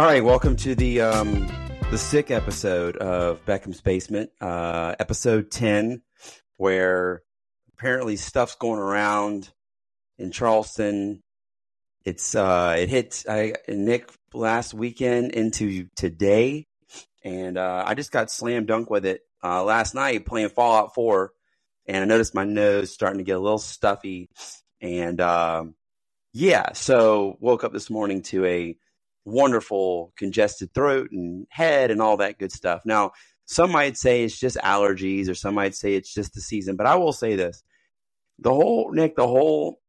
All right, welcome to the um, the sick episode of Beckham's Basement, uh, episode ten, where apparently stuff's going around in Charleston. It's uh, it hit I, Nick last weekend into today, and uh, I just got slam dunk with it uh, last night playing Fallout Four, and I noticed my nose starting to get a little stuffy, and um, yeah, so woke up this morning to a wonderful congested throat and head and all that good stuff. Now, some might say it's just allergies or some might say it's just the season, but I will say this. The whole Nick, the whole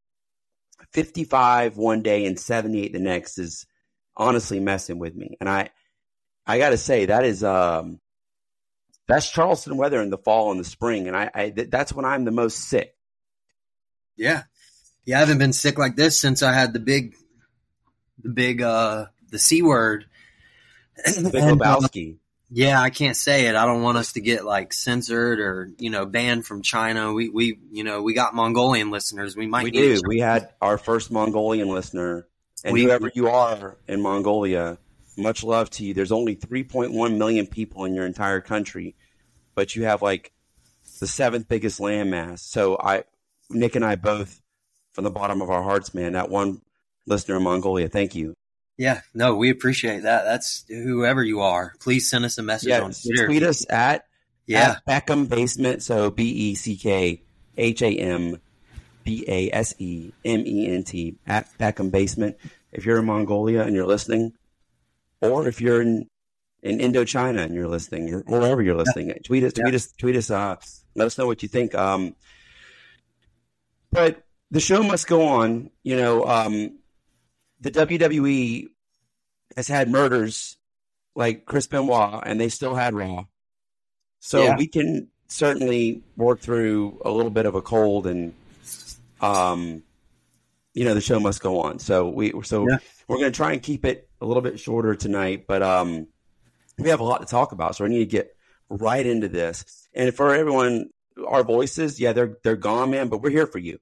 55 one day and 78 the next is honestly messing with me. And I I got to say that is um that's Charleston weather in the fall and the spring and I, I that's when I'm the most sick. Yeah. Yeah, I haven't been sick like this since I had the big the big uh the C word. Big uh, Lebowski. Yeah, I can't say it. I don't want us to get like censored or you know banned from China. We we you know we got Mongolian listeners. We might we do. We had our first Mongolian listener, and we, whoever you are in Mongolia, much love to you. There's only 3.1 million people in your entire country, but you have like the seventh biggest landmass. So I, Nick and I both, from the bottom of our hearts, man, that one listener in Mongolia, thank you. Yeah, no, we appreciate that. That's whoever you are. Please send us a message yeah, on Twitter. Tweet us at yeah at Beckham Basement. So B E C K H A M B A S E M E N T at Beckham Basement. If you're in Mongolia and you're listening, or if you're in in Indochina and you're listening, or wherever you're listening, yeah. tweet us, tweet yeah. us, tweet us. Uh, let us know what you think. Um, but the show must go on. You know, um, the WWE has had murders like Chris Benoit, and they still had Raw. So yeah. we can certainly work through a little bit of a cold, and um, you know the show must go on. So we so yeah. we're going to try and keep it a little bit shorter tonight, but um, we have a lot to talk about, so I need to get right into this. And for everyone, our voices, yeah, they're they're gone, man, but we're here for you.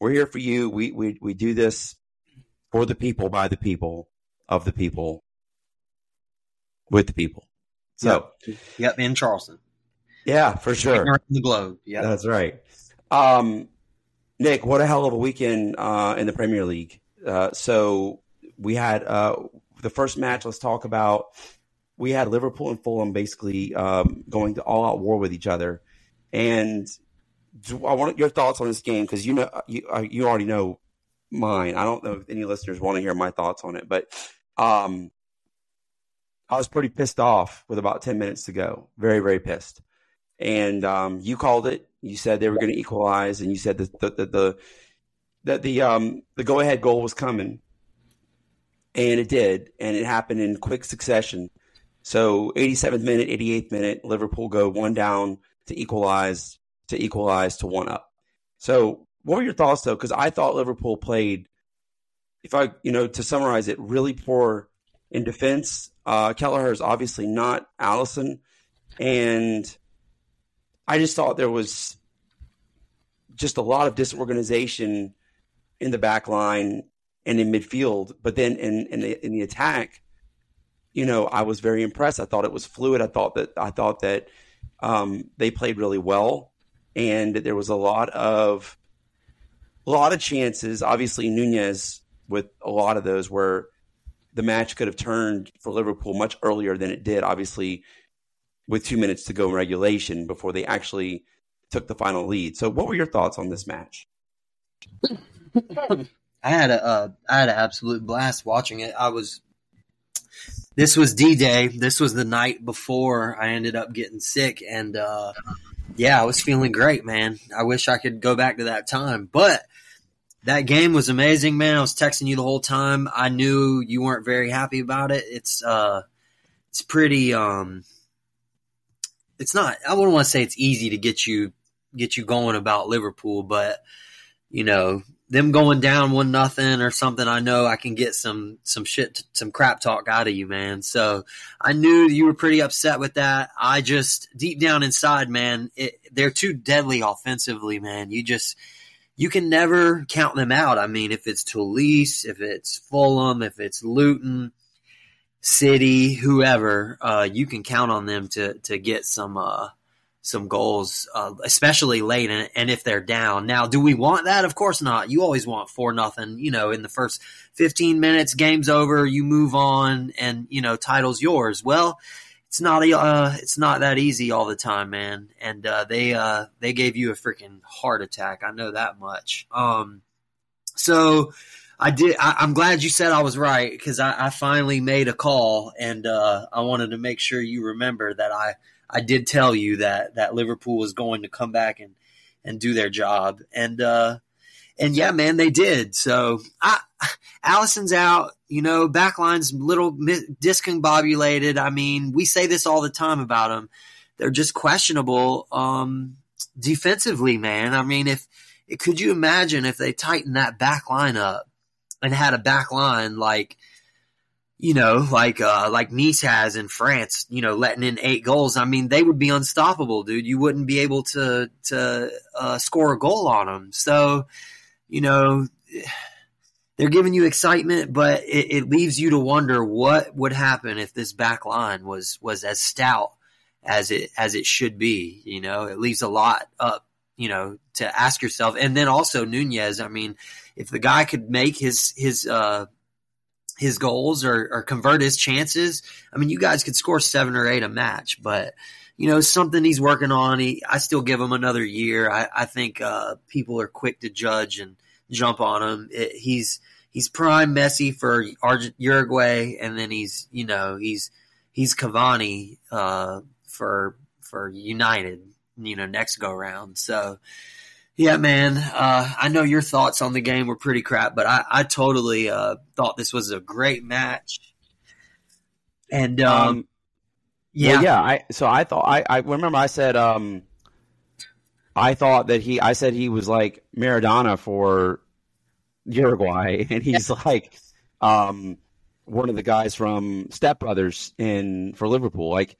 We're here for you. We we we do this for the people, by the people, of the people, with the people. So, yep, yep in Charleston. Yeah, for sure. the globe. Yeah, that's right. Um, Nick, what a hell of a weekend uh, in the Premier League. Uh, so we had uh, the first match. Let's talk about. We had Liverpool and Fulham basically um, going to all out war with each other, and I want your thoughts on this game because you know you uh, you already know mine. I don't know if any listeners want to hear my thoughts on it, but um, I was pretty pissed off with about 10 minutes to go. Very, very pissed. And um, you called it. You said they were going to equalize, and you said that the, the, the that the um, the go ahead goal was coming, and it did, and it happened in quick succession. So 87th minute, 88th minute, Liverpool go one down to equalize to equalize to one up. So what were your thoughts though? Because I thought Liverpool played, if I you know to summarize it, really poor in defense. Uh, Kelleher is obviously not Alisson. and I just thought there was just a lot of disorganization in the back line and in midfield. But then in in the, in the attack, you know, I was very impressed. I thought it was fluid. I thought that I thought that um, they played really well, and there was a lot of a lot of chances. Obviously, Nunez with a lot of those where the match could have turned for Liverpool much earlier than it did. Obviously, with two minutes to go in regulation before they actually took the final lead. So, what were your thoughts on this match? I had a uh, I had an absolute blast watching it. I was this was D Day. This was the night before I ended up getting sick, and uh, yeah, I was feeling great, man. I wish I could go back to that time, but that game was amazing, man. I was texting you the whole time. I knew you weren't very happy about it. It's uh, it's pretty um, it's not. I wouldn't want to say it's easy to get you get you going about Liverpool, but you know them going down one nothing or something. I know I can get some some shit, some crap talk out of you, man. So I knew you were pretty upset with that. I just deep down inside, man, it, they're too deadly offensively, man. You just you can never count them out. I mean, if it's Toulouse, if it's Fulham, if it's Luton, City, whoever, uh, you can count on them to to get some uh, some goals, uh, especially late, and, and, if they're down. Now, do we want that? Of course not. You always want four nothing. You know, in the first fifteen minutes, game's over. You move on, and you know, title's yours. Well, it's not uh, it's not that easy all the time, man. And uh, they uh, they gave you a freaking heart attack. I know that much. Um, so I did. I, am glad you said I was right because I, I, finally made a call, and uh, I wanted to make sure you remember that I I did tell you that that Liverpool was going to come back and and do their job, and uh, and yeah, man, they did. So I, Alisson's out. You know, backline's little discombobulated. I mean, we say this all the time about them. They're just questionable um, defensively, man. I mean, if could you imagine if they tightened that back line up? and had a back line like you know, like uh, like Nice has in France, you know, letting in eight goals. I mean, they would be unstoppable, dude. You wouldn't be able to to uh, score a goal on them. So, you know, they're giving you excitement, but it, it, leaves you to wonder what would happen if this back line was was as stout as it as it should be. You know, it leaves a lot up, you know, to ask yourself. And then also Nunez. I mean if the guy could make his his uh, his goals or, or convert his chances, I mean, you guys could score seven or eight a match, but you know, something he's working on. He, I still give him another year. I, I think uh, people are quick to judge and jump on him. It, he's he's prime Messi for Argent, Uruguay, and then he's you know he's he's Cavani uh, for for United. You know, next go round. So yeah, man. Uh, I know your thoughts on the game were pretty crap, but I, I totally uh, thought this was a great match. And um, um yeah, well, yeah. I so I thought I, I remember I said um, I thought that he I said he was like Maradona for Uruguay, and he's like um, one of the guys from Step Brothers in for Liverpool. Like,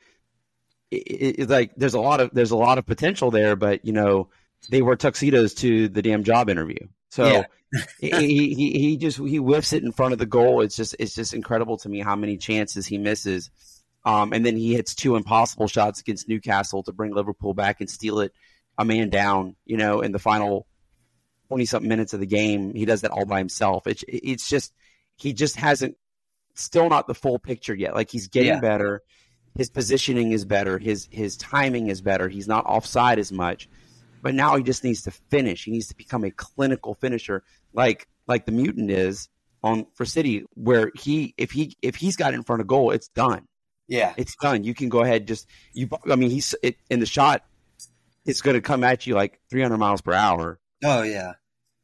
it, it, like there's a lot of there's a lot of potential there, but you know they wear tuxedos to the damn job interview. So yeah. he, he he just he whiffs it in front of the goal. It's just it's just incredible to me how many chances he misses. Um, and then he hits two impossible shots against Newcastle to bring Liverpool back and steal it a man down. You know, in the final twenty something minutes of the game, he does that all by himself. It's it's just he just hasn't still not the full picture yet. Like he's getting yeah. better. His positioning is better. His his timing is better. He's not offside as much. But now he just needs to finish. He needs to become a clinical finisher, like like the mutant is on for City, where he if he if he's got in front of goal, it's done. Yeah, it's done. You can go ahead. Just you. I mean, he's it, in the shot. It's going to come at you like 300 miles per hour. Oh yeah.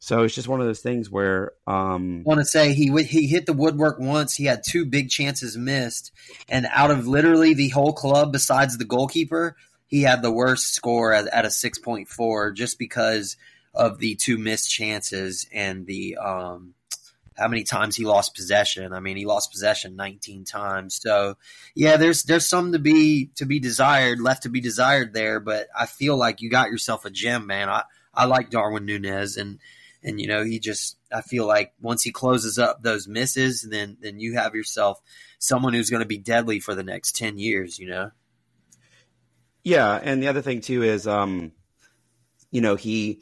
So it's just one of those things where um, I want to say he he hit the woodwork once. He had two big chances missed, and out of literally the whole club, besides the goalkeeper, he had the worst score at, at a 6.4 just because of the two missed chances and the um, how many times he lost possession. I mean, he lost possession 19 times. So, yeah, there's there's some to be to be desired, left to be desired there, but I feel like you got yourself a gem, man. I I like Darwin Nunez and and you know, he just I feel like once he closes up those misses, then then you have yourself someone who's going to be deadly for the next 10 years, you know. Yeah, and the other thing too is, um, you know, he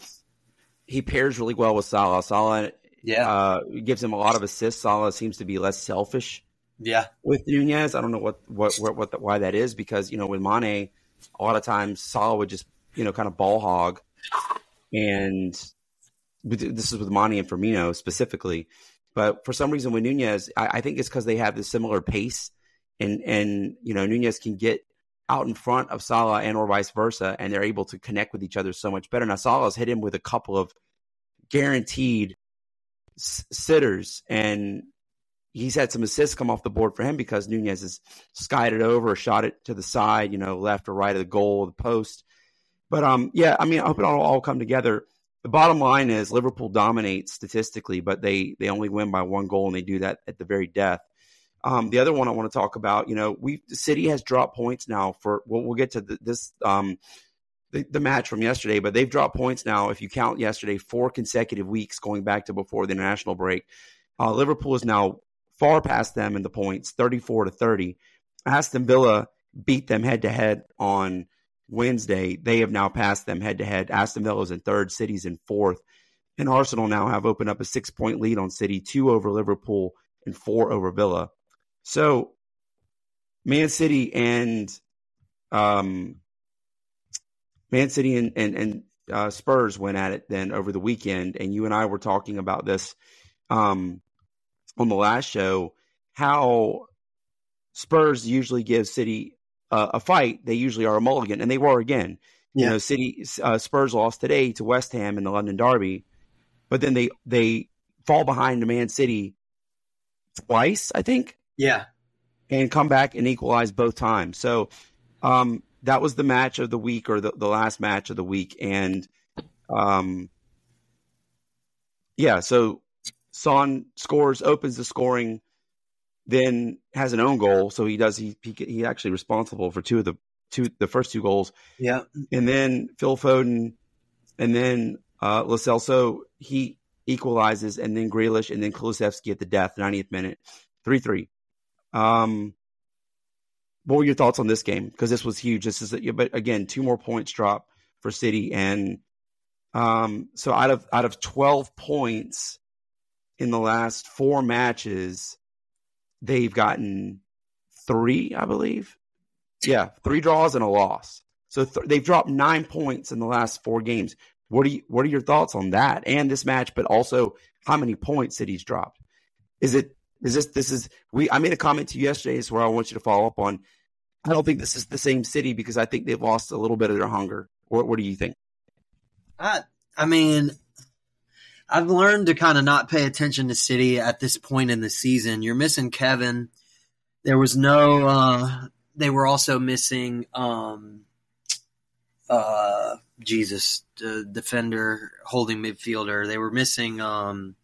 he pairs really well with Salah. Salah, yeah, uh, gives him a lot of assists. Salah seems to be less selfish. Yeah, with Nunez, I don't know what what what, what the, why that is because you know with Mane, a lot of times Salah would just you know kind of ball hog, and this is with Mane and Firmino specifically. But for some reason, with Nunez, I, I think it's because they have this similar pace, and and you know Nunez can get out in front of Salah and or vice versa, and they're able to connect with each other so much better. Now Salah's hit him with a couple of guaranteed s- sitters, and he's had some assists come off the board for him because Nunez has skied it over, shot it to the side, you know, left or right of the goal, the post. But um, yeah, I mean, I hope it all, all come together. The bottom line is Liverpool dominates statistically, but they they only win by one goal, and they do that at the very death. Um, the other one I want to talk about, you know, we city has dropped points now for. Well, we'll get to the, this um, the, the match from yesterday, but they've dropped points now. If you count yesterday, four consecutive weeks going back to before the international break. Uh, Liverpool is now far past them in the points, 34 to 30. Aston Villa beat them head to head on Wednesday. They have now passed them head to head. Aston Villa is in third, City's in fourth. And Arsenal now have opened up a six point lead on City, two over Liverpool and four over Villa. So Man City and um, Man City and, and, and uh, Spurs went at it then over the weekend, and you and I were talking about this um, on the last show. How Spurs usually give City uh, a fight. They usually are a mulligan, and they were again. Yeah. You know, City uh, Spurs lost today to West Ham in the London Derby, but then they they fall behind to Man City twice, I think. Yeah, and come back and equalize both times. So um, that was the match of the week or the, the last match of the week. And um, yeah, so Son scores, opens the scoring, then has an own goal. So he does, he, he, he actually responsible for two of the two, the first two goals. Yeah. And then Phil Foden and then uh, Lo Celso, he equalizes and then Grealish and then Kulusevski at the death, 90th minute, 3 3. Um, what were your thoughts on this game? Because this was huge. This is, but again, two more points drop for City, and um, so out of out of twelve points in the last four matches, they've gotten three, I believe. Yeah, three draws and a loss. So th- they've dropped nine points in the last four games. What are you, What are your thoughts on that and this match? But also, how many points City's dropped? Is it is this this is we? I made a comment to you yesterday, is where I want you to follow up on. I don't think this is the same city because I think they've lost a little bit of their hunger. What What do you think? I I mean, I've learned to kind of not pay attention to City at this point in the season. You're missing Kevin. There was no. uh They were also missing. um uh Jesus, the defender, holding midfielder. They were missing. um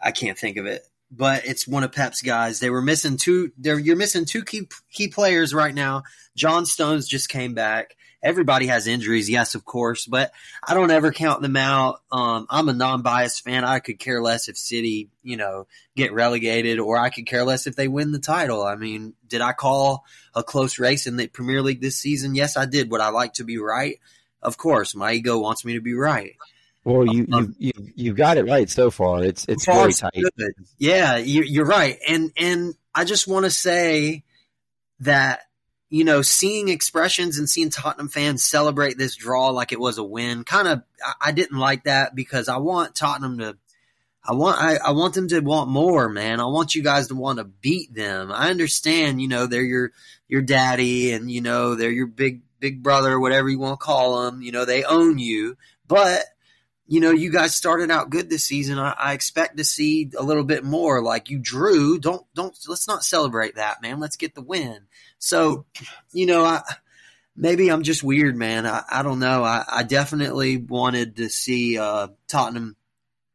I can't think of it but it's one of Pep's guys. They were missing two. You're missing two key key players right now. John Stones just came back. Everybody has injuries, yes, of course, but I don't ever count them out. Um, I'm a non-biased fan. I could care less if City, you know, get relegated, or I could care less if they win the title. I mean, did I call a close race in the Premier League this season? Yes, I did. Would I like to be right? Of course, my ego wants me to be right. Well, you you you you got it right so far. It's it's very tight. Good. Yeah, you, you're right, and and I just want to say that you know, seeing expressions and seeing Tottenham fans celebrate this draw like it was a win, kind of, I, didn't like that because I want Tottenham to, I want, I, I want them to want more, man. I want you guys to want to beat them. I understand, you know, they're your, your daddy and, you know, they're your big, big brother, whatever you want to call them. You know, they own you, but you know, you guys started out good this season. I, I, expect to see a little bit more. Like you drew, don't don't let's not celebrate that, man. Let's get the win. So, you know, I maybe I'm just weird, man. I, I don't know. I, I definitely wanted to see uh, Tottenham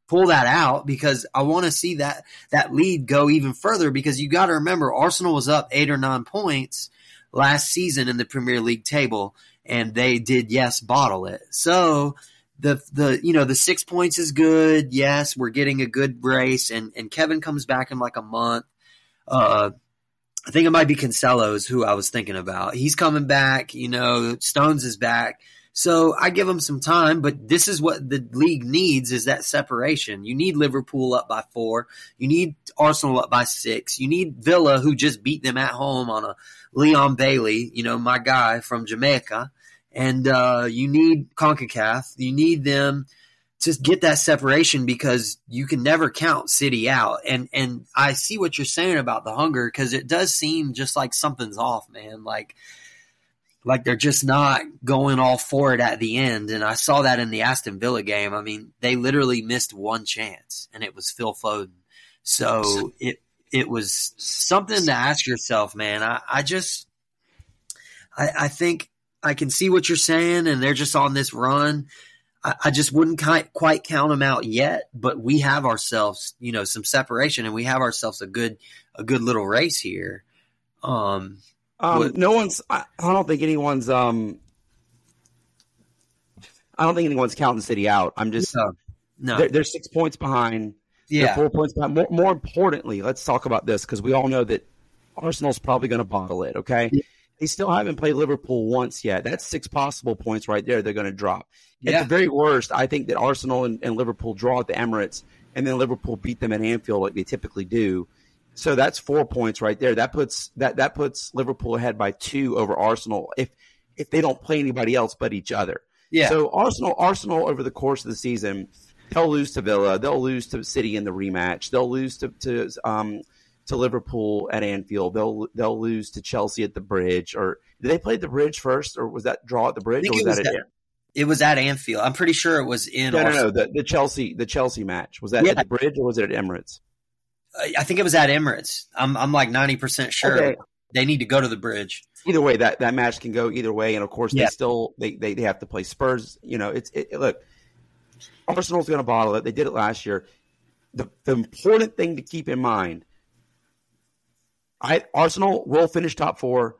pull that out because I want to see that that lead go even further. Because you got to remember, Arsenal was up eight or nine points last season in the Premier League table, and they did yes bottle it. So the the you know the six points is good. Yes, we're getting a good race, and and Kevin comes back in like a month. Uh, I think it might be Cancelo's who I was thinking about. He's coming back. You know, Stones is back. So I give him some time, but this is what the league needs is that separation. You need Liverpool up by four. You need Arsenal up by six. You need Villa, who just beat them at home on a Leon Bailey, you know, my guy from Jamaica and uh, you need CONCACAF. You need them to get that separation because you can never count City out. And and I see what you're saying about the hunger because it does seem just like something's off, man. Like like they're just not going all for it at the end. And I saw that in the Aston Villa game. I mean, they literally missed one chance, and it was Phil Foden. So it it was something to ask yourself, man. I, I just I, I think I can see what you're saying, and they're just on this run. I, I just wouldn't quite count them out yet, but we have ourselves, you know, some separation, and we have ourselves a good, a good little race here. Um, um no one's. I, I don't think anyone's. Um, I don't think anyone's counting City out. I'm just. No, no. They're, they're six points behind. Yeah. Four points behind. More, more importantly, let's talk about this because we all know that Arsenal's probably going to bottle it. Okay. Yeah. They still haven't played Liverpool once yet. That's six possible points right there. They're going to drop. At the very worst, I think that Arsenal and, and Liverpool draw at the Emirates, and then Liverpool beat them at Anfield like they typically do. So that's four points right there. That puts that that puts Liverpool ahead by two over Arsenal if if they don't play anybody else but each other. Yeah. So Arsenal, Arsenal over the course of the season, they'll lose to Villa, they'll lose to City in the rematch, they'll lose to, to um to Liverpool at Anfield, they'll they'll lose to Chelsea at the Bridge. Or did they play the Bridge first, or was that draw at the Bridge, or was, it was that, that- at it was at Anfield. I'm pretty sure it was in. no, no, no, the, the Chelsea the Chelsea match was that Yeah. at the Bridge or was it at Emirates? I- I think it was at Emirates. I'm I'm like 90 percent sure Okay. they need to go to the bridge. Either way, that, that match can go either way, and of course Yeah. they still they, they, they have to play Spurs. You know, it's it, look, Arsenal's going to bottle it. They did it last year. The, the important thing to keep in mind, I Arsenal will finish top four.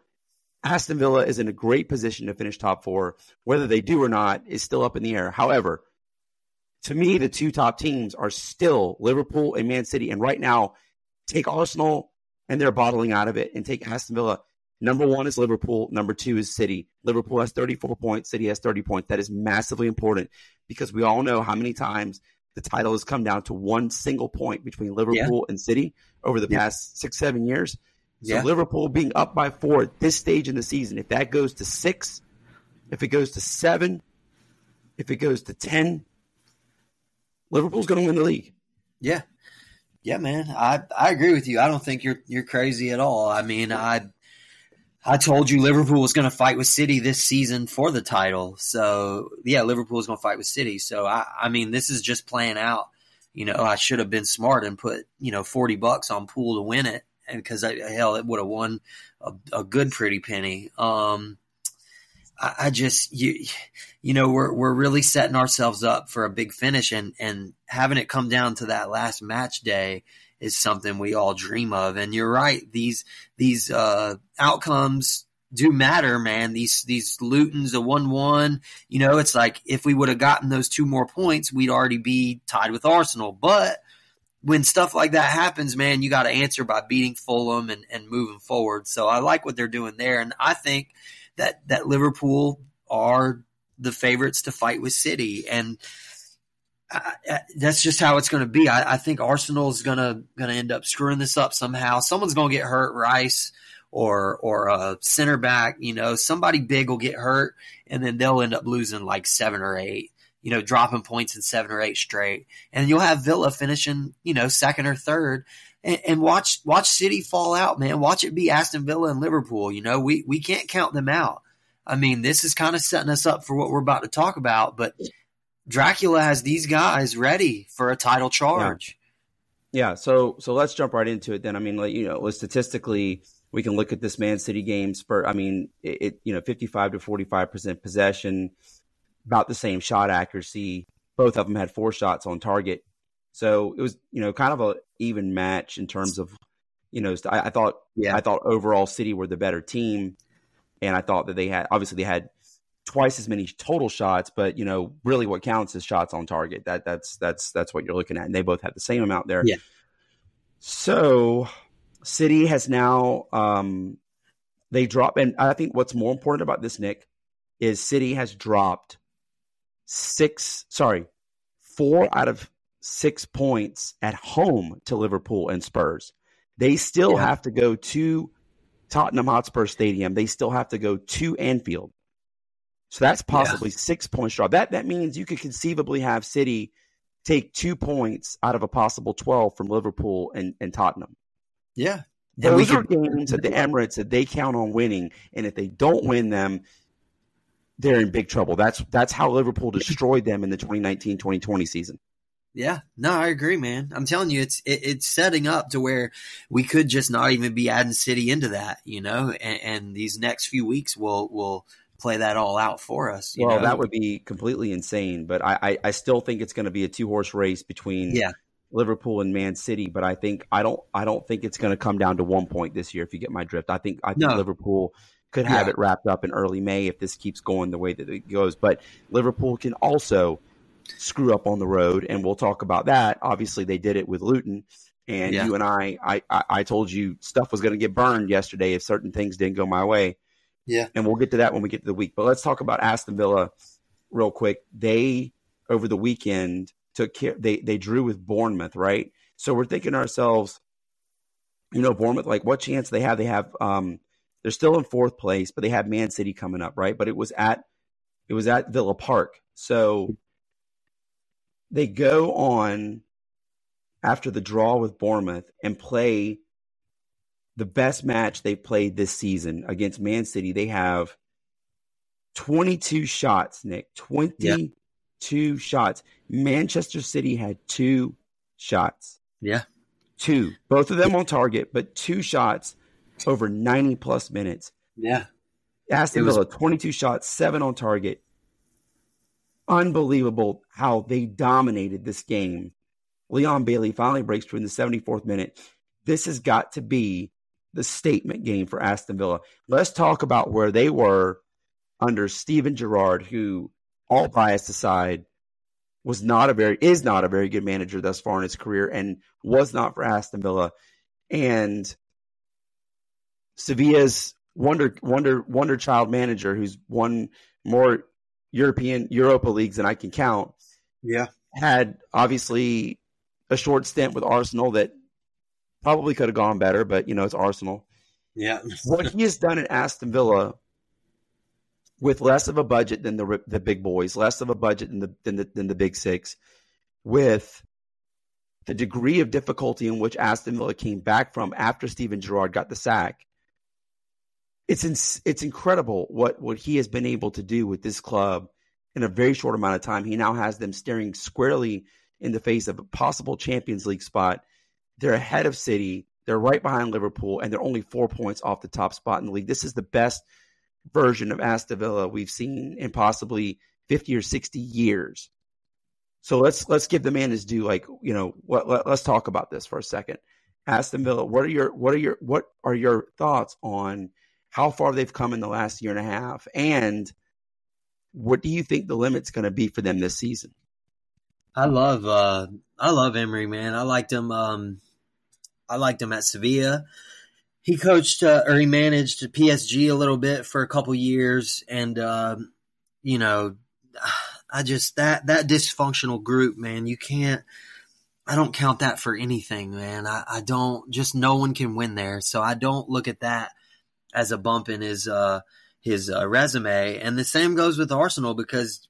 Aston Villa is in a great position to finish top four. Whether they do or not is still up in the air. However, to me, the two top teams are still Liverpool and Man City. And right now, take Arsenal and they're bottling out of it, and take Aston Villa. Number one is Liverpool. Number two is City. Liverpool has 34 points. City has 30 points. That is massively important because we all know how many times the title has come down to one single point between Liverpool and City over the Yeah. past six, seven years. So Yeah. Liverpool being up by four at this stage in the season, if that goes to six, if it goes to seven, if it goes to 10, Liverpool's going to win the league. Yeah. Yeah, man. I, I agree with you. I don't think you're you're crazy at all. I mean, I I told you Liverpool was going to fight with City this season for the title. So, yeah, Liverpool is going to fight with City. So, I I mean, this is just playing out. You know, I should have been smart and put, you know, 40 bucks on pool to win it because hell, it would have won a, a good pretty penny. Um I, I just you you know we're we're really setting ourselves up for a big finish and and having it come down to that last match day is something we all dream of. And you're right these these uh outcomes do matter man. These these Luton's a 1-1 you know it's like if we would have gotten those two more points we'd already be tied with Arsenal. But when stuff like that happens man you got to answer by beating Fulham and and moving forward so I like what they're doing there and I think that that Liverpool are the favorites to fight with City, and I, I, that's just how it's going to be. I, I think Arsenal is going to going to end up screwing this up somehow. Someone's going to get hurt, Rice or or a center back. You know, somebody big will get hurt, and then they'll end up losing like seven or eight. You know, dropping points in seven or eight straight, and you'll have Villa finishing, you know, second or third and, and watch watch City fall out, man. Watch it be Aston Villa and Liverpool. You know, we we can't count them out. I mean, this is kind of setting us up for what we're about to talk about. But Dracula has these guys ready for a title charge. Yeah, so so let's jump right into it then. I mean, like you know, statistically, we can look at this Man City game. For I mean, it, it you know, fifty-five to forty-five percent possession, about the same shot accuracy. Both of them had four shots on target, so it was you know kind of a even match in terms of you know. I, I thought Yeah. I thought overall City were the better team, and I thought that they had obviously they had twice as many total shots, but you know, really what counts is shots on target. That that's that's that's what you're looking at, and they both had the same amount there. Yeah. So, City has now um, they drop, and I think what's more important about this, Nick, is City has dropped six, sorry, four out of six points at home to Liverpool and Spurs. They still Yeah. have to go to Tottenham Hotspur Stadium. They still have to go to Anfield. So that's possibly six points draw. That that means you could conceivably have City take two points out of a possible twelve from Liverpool and, and Tottenham. Yeah. Those are could- games at the Emirates that they count on winning, and if they don't win them, they're in big trouble. That's that's how Liverpool destroyed them in the 2019-2020 season. Yeah, no, I agree, man. I'm telling you, it's it, it's setting up to where we could just not even be adding City into that, you know. And, and these next few weeks will will play that all out for us. You well, know? that would be completely insane, but I, I, I still think it's going to be a two horse race between yeah, Liverpool and Man City. But I think I don't I don't think it's going to come down to one point this year. If you get my drift, I think I think No. Liverpool could have Yeah. it wrapped up in early May if this keeps going the way that it goes. But Liverpool can also screw up on the road, and we'll talk about that. Obviously, they did it with Luton, and Yeah. you and I, I, I, told you stuff was going to get burned yesterday if certain things didn't go my way. Yeah. and we'll get to that when we get to the week. But let's talk about Aston Villa real quick. They over the weekend took care. They they drew with Bournemouth, right? So we're thinking to ourselves, you know, Bournemouth, like what chance they have? They have um they're still in fourth place, but they have Man City coming up, right? But it was at it was at Villa Park. So they go on after the draw with Bournemouth and play the best match they played this season against Man City. They have 22 shots, Nick. 22 shots. Manchester City had two shots. Yeah. Two. Both of them on target, but two shots over 90 plus minutes. Yeah. Aston was- Villa, 22 shots, seven on target. Unbelievable how they dominated this game. Leon Bailey finally breaks through in the 74th minute. This has got to be the statement game for Aston Villa. Let's talk about where they were under Steven Gerrard, who, all bias aside, was not a very is not a very good manager thus far in his career and was not for Aston Villa. And Sevilla's wonder wonder wonder child manager who's won more European Europa leagues than I can count Yeah. had obviously a short stint with Arsenal that probably could have gone better, but you know it's Arsenal. Yeah. What he has done at Aston Villa with less of a budget than the the big boys, less of a budget than the than the, than the big six, with the degree of difficulty in which Aston Villa came back from after Steven Gerrard got the sack. It's in, it's incredible what what he has been able to do with this club in a very short amount of time. He now has them staring squarely in the face of a possible Champions League spot. They're ahead of City. They're right behind Liverpool, and they're only four points off the top spot in the league. This is the best version of Aston Villa we've seen in possibly 50 or 60 years. So let's let's give the man his due. Like you know, what, let, us talk about this for a second. Aston Villa, what are your what are your what are your thoughts on how far they've come in the last year and a half, and what do you think the limit's going to be for them this season? I love uh I love Emery, man. I liked him um I liked him at Sevilla. He coached uh, or he managed PSG a little bit for a couple years and um you know I just that that dysfunctional group, man, you can't I don't count that for anything, man. I, I don't just no one can win there. So I don't look at that as a bump in his uh his uh, resume. And the same goes with Arsenal because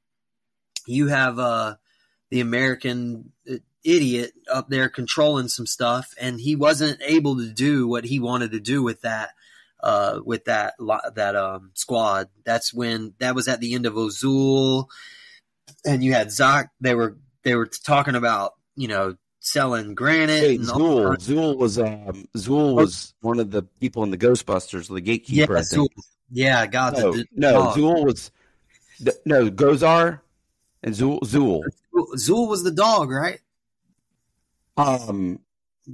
you have uh the American uh, idiot up there controlling some stuff, and he wasn't able to do what he wanted to do with that. Uh, with that that um, squad, that's when that was at the end of Ozul, and you had Zach. They were they were talking about you know selling granite. All- Zool, Zool was um, Zool was one of the people in the Ghostbusters, the yeah, gatekeeper. I think. Zool. yeah, God, No, the, no, dog. Zool was no Gozer and Zool. Zool. Zool was the dog, right? Um,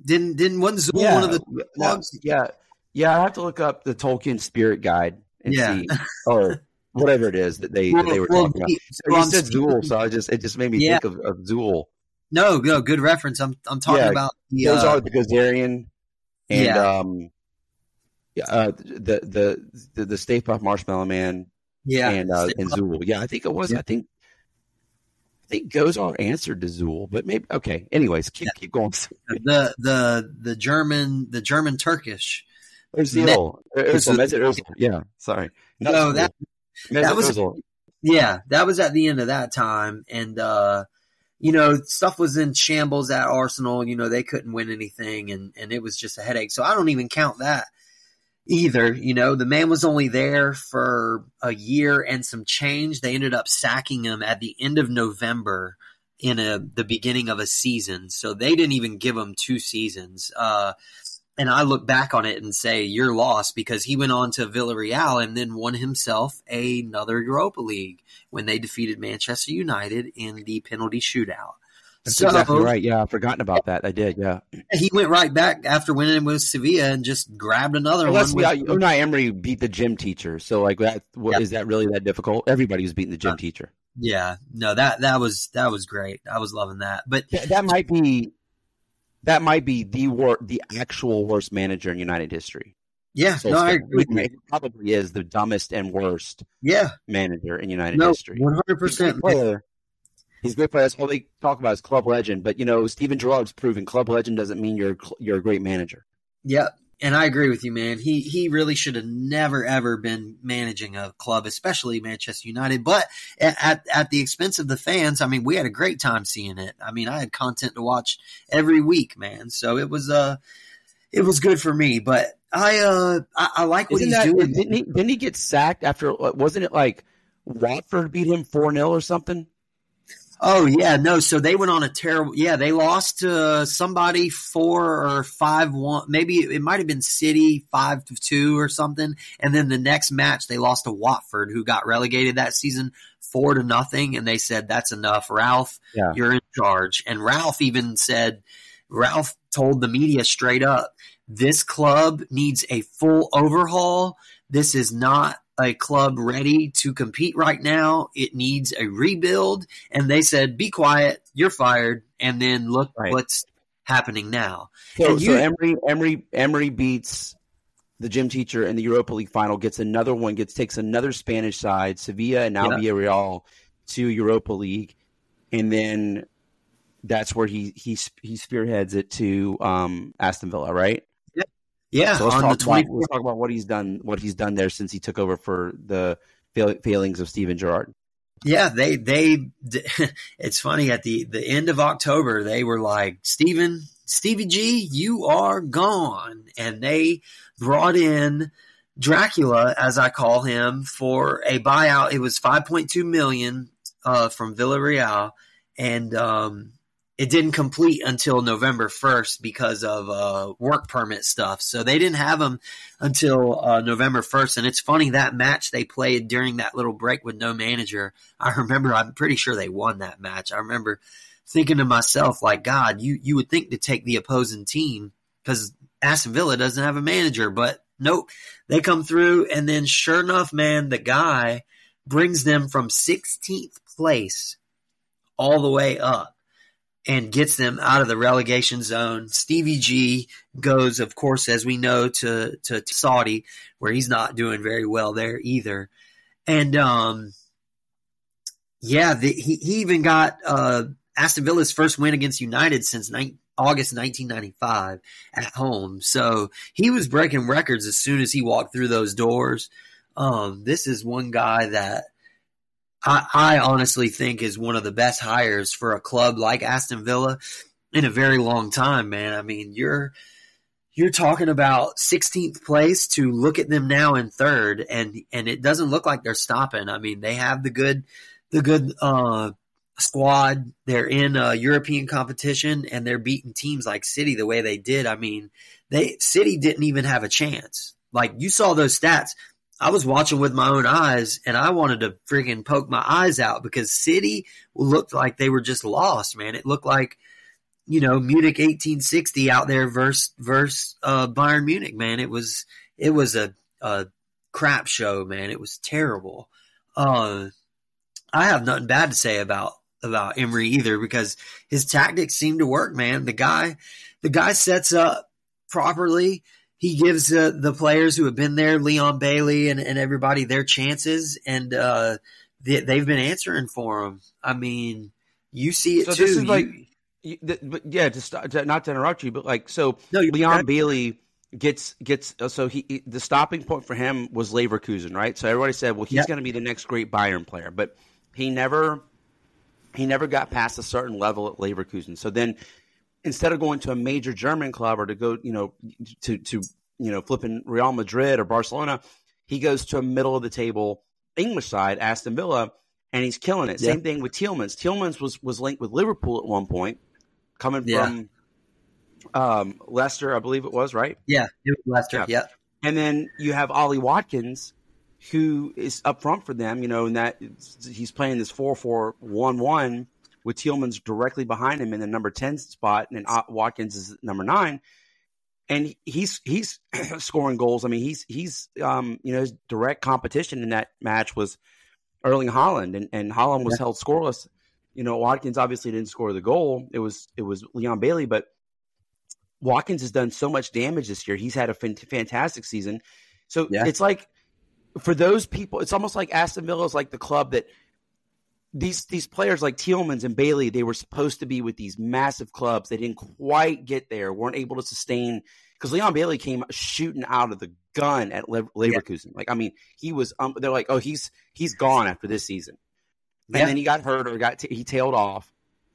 Didn't didn't wasn't Zool yeah, one of the dogs? yeah, yeah. I have to look up the Tobin's Spirit Guide and Yeah. see, or whatever it is that they that they were Well, talking about. he- You I'm said Zool, so I just it just made me Yeah. think of, of Zool. No, no, good reference. I'm I'm talking Yeah, about the Those uh, are the Gozerian and Yeah. um, yeah, uh, the the the the Stay Puft Marshmallow Man yeah and uh, and Zool. Yeah, I think it was. Yeah. I think I think Gozer answered to Zool, but maybe okay. Anyways, keep keep going. the the the German the German Turkish. Özil, It's Özil, a- Yeah, sorry. Not No, that that was- yeah, that was at the end of that time, and uh, you know stuff was in shambles at Arsenal. You know they couldn't win anything, and and it was just a headache. So I don't even count that either. You know the man was only there for a year and some change. They ended up sacking him at the end of November in a the beginning of a season. So they didn't even give him two seasons. Uh, and I look back on it and say you're lost because he went on to Villarreal and then won himself another Europa League when they defeated Manchester United in the penalty shootout. That's so exactly right. Yeah, I've forgotten about that. I did. Yeah. he went right back after winning with Sevilla and just grabbed another Well, one. with- Unai Emery beat the gym teacher. So like that, what, Yeah. is that really that difficult? Everybody was beating the gym uh, teacher. Yeah, no that that was that was great. I was loving that. But that, that might be that might be the wor- the actual worst manager in United history. Yeah, So no, I agree. it probably is the dumbest and worst Yeah, manager in United no, history. one hundred He's a great percent. player. He's a great player. That's all they talk about is club legend. But you know, Steven Gerrard's proven club legend doesn't mean you're a you're a great manager. Yep. And I agree with you, man. He he really should have never ever been managing a club, especially Manchester United. But at, at at the expense of the fans, I mean, we had a great time seeing it. I mean, I had content to watch every week, man. So it was uh it was good for me. But I uh I, I like what Isn't he's that, doing. Didn't he, didn't he get sacked after? Wasn't it like Watford beat him four 0 or something? Oh yeah, no. So they went on a terrible. Yeah, they lost to somebody four or five one. Maybe it might have been City five to two or something. And then the next match they lost to Watford, who got relegated that season four to nothing. And they said that's enough, Ralf. Yeah. You're in charge. And Ralf even said, Ralf told the media straight up, this club needs a full overhaul. This is not a club ready to compete right now. It needs a rebuild. And they said, be quiet, you're fired. And then look Right. what's happening now. So, And so you- Emery Emery Emery beats the gym teacher in the Europa League final. Gets another one. Gets takes another Spanish side, Sevilla and now Yeah. Villarreal, to Europa League, and then that's where he he he spearheads it to um, Aston Villa, right? Yeah, So let's on the talk, 20th. about, let's talk about what he's done. What he's done there since he took over for the fail, failings of Steven Gerrard. Yeah, they they. It's funny at the the end of October they were like Steven Stevie G, you are gone, and they brought in Dracula, as I call him, for a buyout. It was five point two million uh, from Villarreal, and um, it didn't complete until November first because of uh, work permit stuff. So they didn't have him until uh, November first. And it's funny that match they played during that little break with no manager. I remember. I'm pretty sure they won that match. I remember thinking to myself, like, God, you you would think to take the opposing team because Aston Villa doesn't have a manager, but nope, they come through, and then sure enough, man, the guy brings them from 16th place all the way up and gets them out of the relegation zone. Stevie G goes, of course, as we know, to to Saudi, where he's not doing very well there either, and um, yeah, the, he he even got uh, Aston Villa's first win against United since nine, August 1995 at home. So he was breaking records as soon as he walked through those doors. Um, this is one guy that I, I honestly think is one of the best hires for a club like Aston Villa in a very long time, man. I mean, you're you're talking about 16th place to look at them now in third, and and it doesn't look like they're stopping. I mean, they have the good the good uh, squad. They're in a European competition, and they're beating teams like City the way they did. I mean, they City didn't even have a chance. Like you saw those stats. I was watching with my own eyes, and I wanted to freaking poke my eyes out because City looked like they were just lost, man. It looked like you know Munich 1860 out there versus versus uh, Bayern Munich, man. It was it was a, a crap show, man. It was terrible. Uh, I have nothing bad to say about about Emery either because his tactics seem to work, man. The guy the guy sets up properly. He gives uh, the players who have been there, Leon Bailey and, and everybody, their chances, and uh, they, they've been answering for him. I mean, you see it So too. this is You- like, you- th- but yeah, to, stop, to not to interrupt you, but like, so No, Leon. Bailey gets gets uh, so he he- the stopping point for him was Leverkusen, right? So everybody said, well, he's Yep. going to be the next great Bayern player, but he never he never got past a certain level at Leverkusen. So then instead of going to a major German club or to go, you know, to to you know, flipping Real Madrid or Barcelona, he goes to a middle of the table English side, Aston Villa, and he's killing it. Yeah. Same thing with Tielemans. Tielemans was was linked with Liverpool at one point, coming Yeah. from um, Leicester, I believe it was, right? yeah, it was Leicester. Yeah. Yeah. And then you have Ollie Watkins, who is up front for them, you know, and that he's playing this 4 4 1 1 with Tielemans directly behind him in the number 10 spot, and Watkins is number nine. And he's he's scoring goals. I mean, he's he's um, you know his direct competition in that match was Erling Haaland, and, and Haaland was yeah. held scoreless. You know, Watkins obviously didn't score the goal. It was it was Leon Bailey, but Watkins has done so much damage this year. He's had a fantastic season. So yeah. it's like for those people, it's almost like Aston Villa is like the club that these these players like Tielemans and Bailey, they were supposed to be with these massive clubs. They didn't quite get there, weren't able to sustain because Leon Bailey came shooting out of the gun at Le- Leverkusen. Yeah. Like, I mean, he was. Um, they're like, oh, he's he's gone after this season, and yeah. then he got hurt or got t- he tailed off,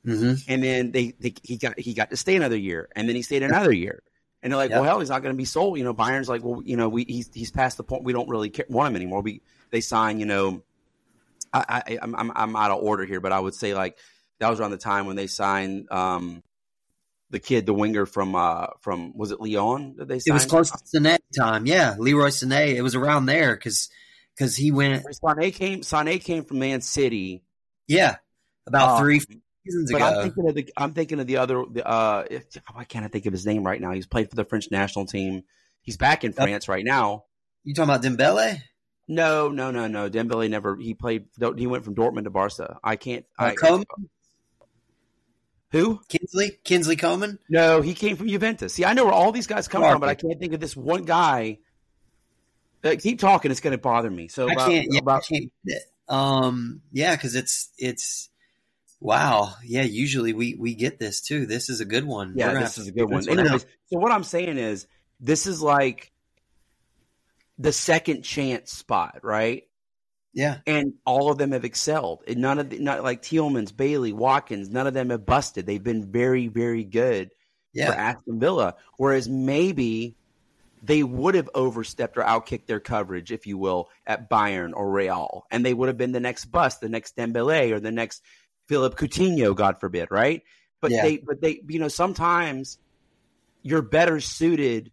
mm-hmm. and then they, they he got he got to stay another year, and then he stayed another year. And they're like, well, hell, he's not going to be sold. You know, Bayern's like, well, you know, we he's he's past the point we don't really care, want him anymore. We they sign, you know, I, I I'm I'm out of order here, but I would say like that was around the time when they signed um the kid, the winger from uh from was it Lyon that they signed? It was close to Sané time, yeah. Leroy Sané. It was around there because because he went. Sané came. Sané came from Man City. Yeah, about three seasons but ago. I'm thinking of the I'm thinking of the other. The, uh, why can't I think of his name right now? He's played for the French national team. He's back in France right now. You talking about Dembele? No, no, no, no. Dembele never. He played. He went from Dortmund to Barca. I can't. Uh, I, Coman? Who? Kingsley? Kingsley Coman? No, he came from Juventus. See, I know where all these guys come from, but I can't think of this one guy. Uh, keep talking; it's going to bother me. So I can't. Yeah, about, I can't Um, yeah, because it's it's wow. Yeah, usually we we get this too. This is a good one. Yeah, this is a good one. Anyways, so what I'm saying is, this is like the second chance spot, right? Yeah, and all of them have excelled. And none of the, not like Tielemans, Bailey, Watkins, none of them have busted. They've been very, very good yeah. for Aston Villa. Whereas maybe they would have overstepped or outkicked their coverage, if you will, at Bayern or Real, and they would have been the next bust, the next Dembele or the next Philip Coutinho, God forbid, right? But yeah. they, but they, you know, sometimes you're better suited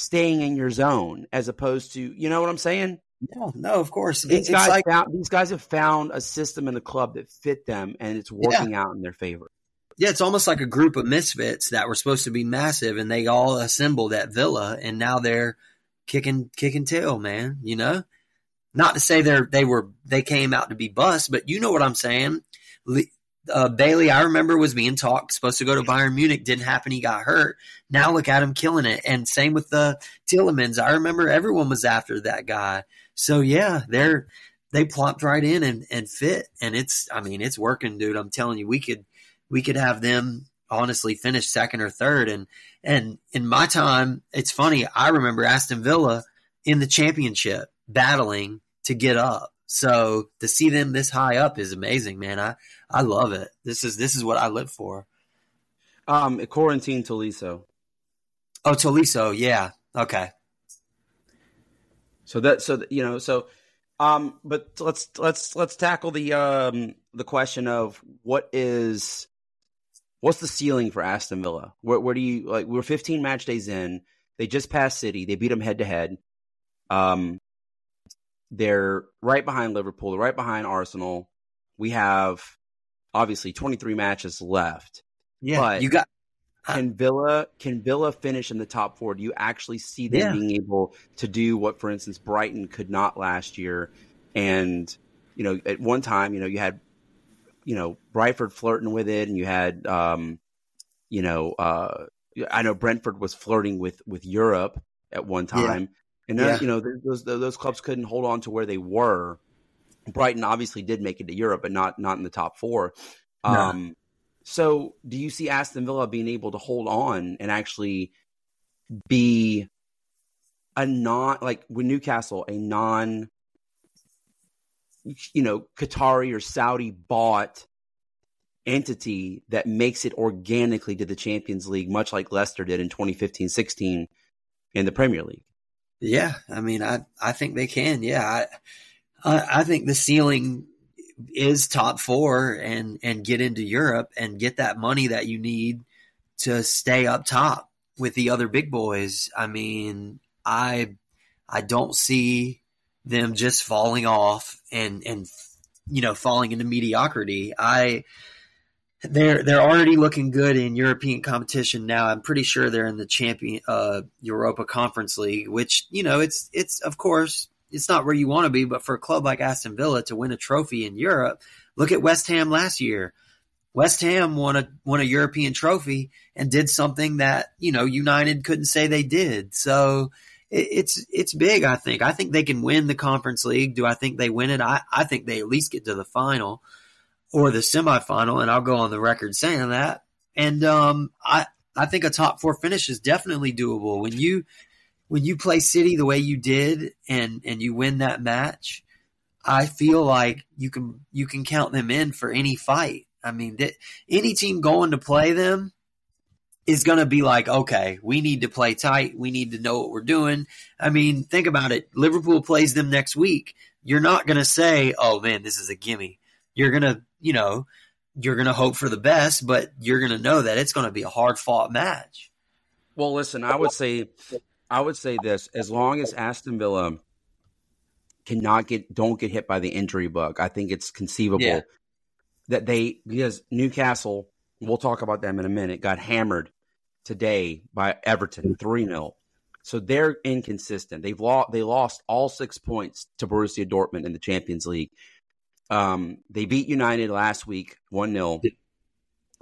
staying in your zone as opposed to, you know what I'm saying? No, no, of course. These guys like, found, these guys have found a system in the club that fit them, and it's working yeah. out in their favor. Yeah, it's almost like a group of misfits that were supposed to be massive, and they all assembled at Villa, and now they're kicking kicking tail, man. You know, not to say they're they were they came out to be bust, but you know what I'm saying. Uh, Bailey, I remember was being talked, supposed to go to Bayern Munich, didn't happen. He got hurt. Now look at him killing it. And same with the Tielemans. I remember everyone was after that guy. So yeah, they're they plopped right in and, and fit. And it's I mean, it's working, dude. I'm telling you, we could we could have them honestly finish second or third. And and in my time, it's funny, I remember Aston Villa in the championship battling to get up. So to see them this high up is amazing, man. I, I love it. This is this is what I live for. Um, Corentin Tolisso. Oh, Tolisso, yeah. Okay. So that so you know so um but let's let's let's tackle the um the question of what is what's the ceiling for Aston Villa? Where where do you like we're 15 match days in. They just passed City. They beat them head to head. Um they're right behind Liverpool, right behind Arsenal. We have obviously 23 matches left. Yeah, but you got can Villa can Villa finish in the top four? Do you actually see them yeah. being able to do what, for instance, Brighton could not last year? And you know, at one time, you know, you had you know Brentford flirting with it, and you had um, you know, uh, I know Brentford was flirting with with Europe at one time, yeah. And yeah. you know those those clubs couldn't hold on to where they were. Brighton obviously did make it to Europe, but not not in the top four. Um, so, do you see Aston Villa being able to hold on and actually be a non like with Newcastle, a non you know, Qatari or Saudi bought entity that makes it organically to the Champions League, much like Leicester did in 2015 16 in the Premier League? Yeah, I mean, I I think they can. Yeah, I I, think the ceiling is top four and and get into Europe and get that money that you need to stay up top with the other big boys. I mean, I I don't see them just falling off and and you know falling into mediocrity. I they're they're already looking good in European competition now. I'm pretty sure they're in the champion uh, Europa Conference League, which you know it's it's of course it's not where you want to be, but for a club like Aston Villa to win a trophy in Europe, look at West Ham last year. West Ham won a won a European trophy and did something that you know United couldn't say they did. So it, it's it's big. I think. I think they can win the Conference League. Do I think they win it? I I think they at least get to the final or the semifinal, and I'll go on the record saying that. And um, I I think a top four finish is definitely doable when you when you play City the way you did and and you win that match. I feel like you can you can count them in for any fight. I mean, th- any team going to play them is going to be like, okay, we need to play tight. We need to know what we're doing. I mean, think about it. Liverpool plays them next week. You're not going to say, oh man, this is a gimme. You're going to, you know, you're going to hope for the best, but you're going to know that it's going to be a hard fought match. Well, listen, I would say, I would say this: as long as Aston Villa cannot get, don't get hit by the injury bug, I think it's conceivable yeah that they because Newcastle, we'll talk about them in a minute, got hammered today by Everton 3 0. So they're inconsistent. They've lost they lost all six points to Borussia Dortmund in the Champions League. Um, they beat United last week 1 0.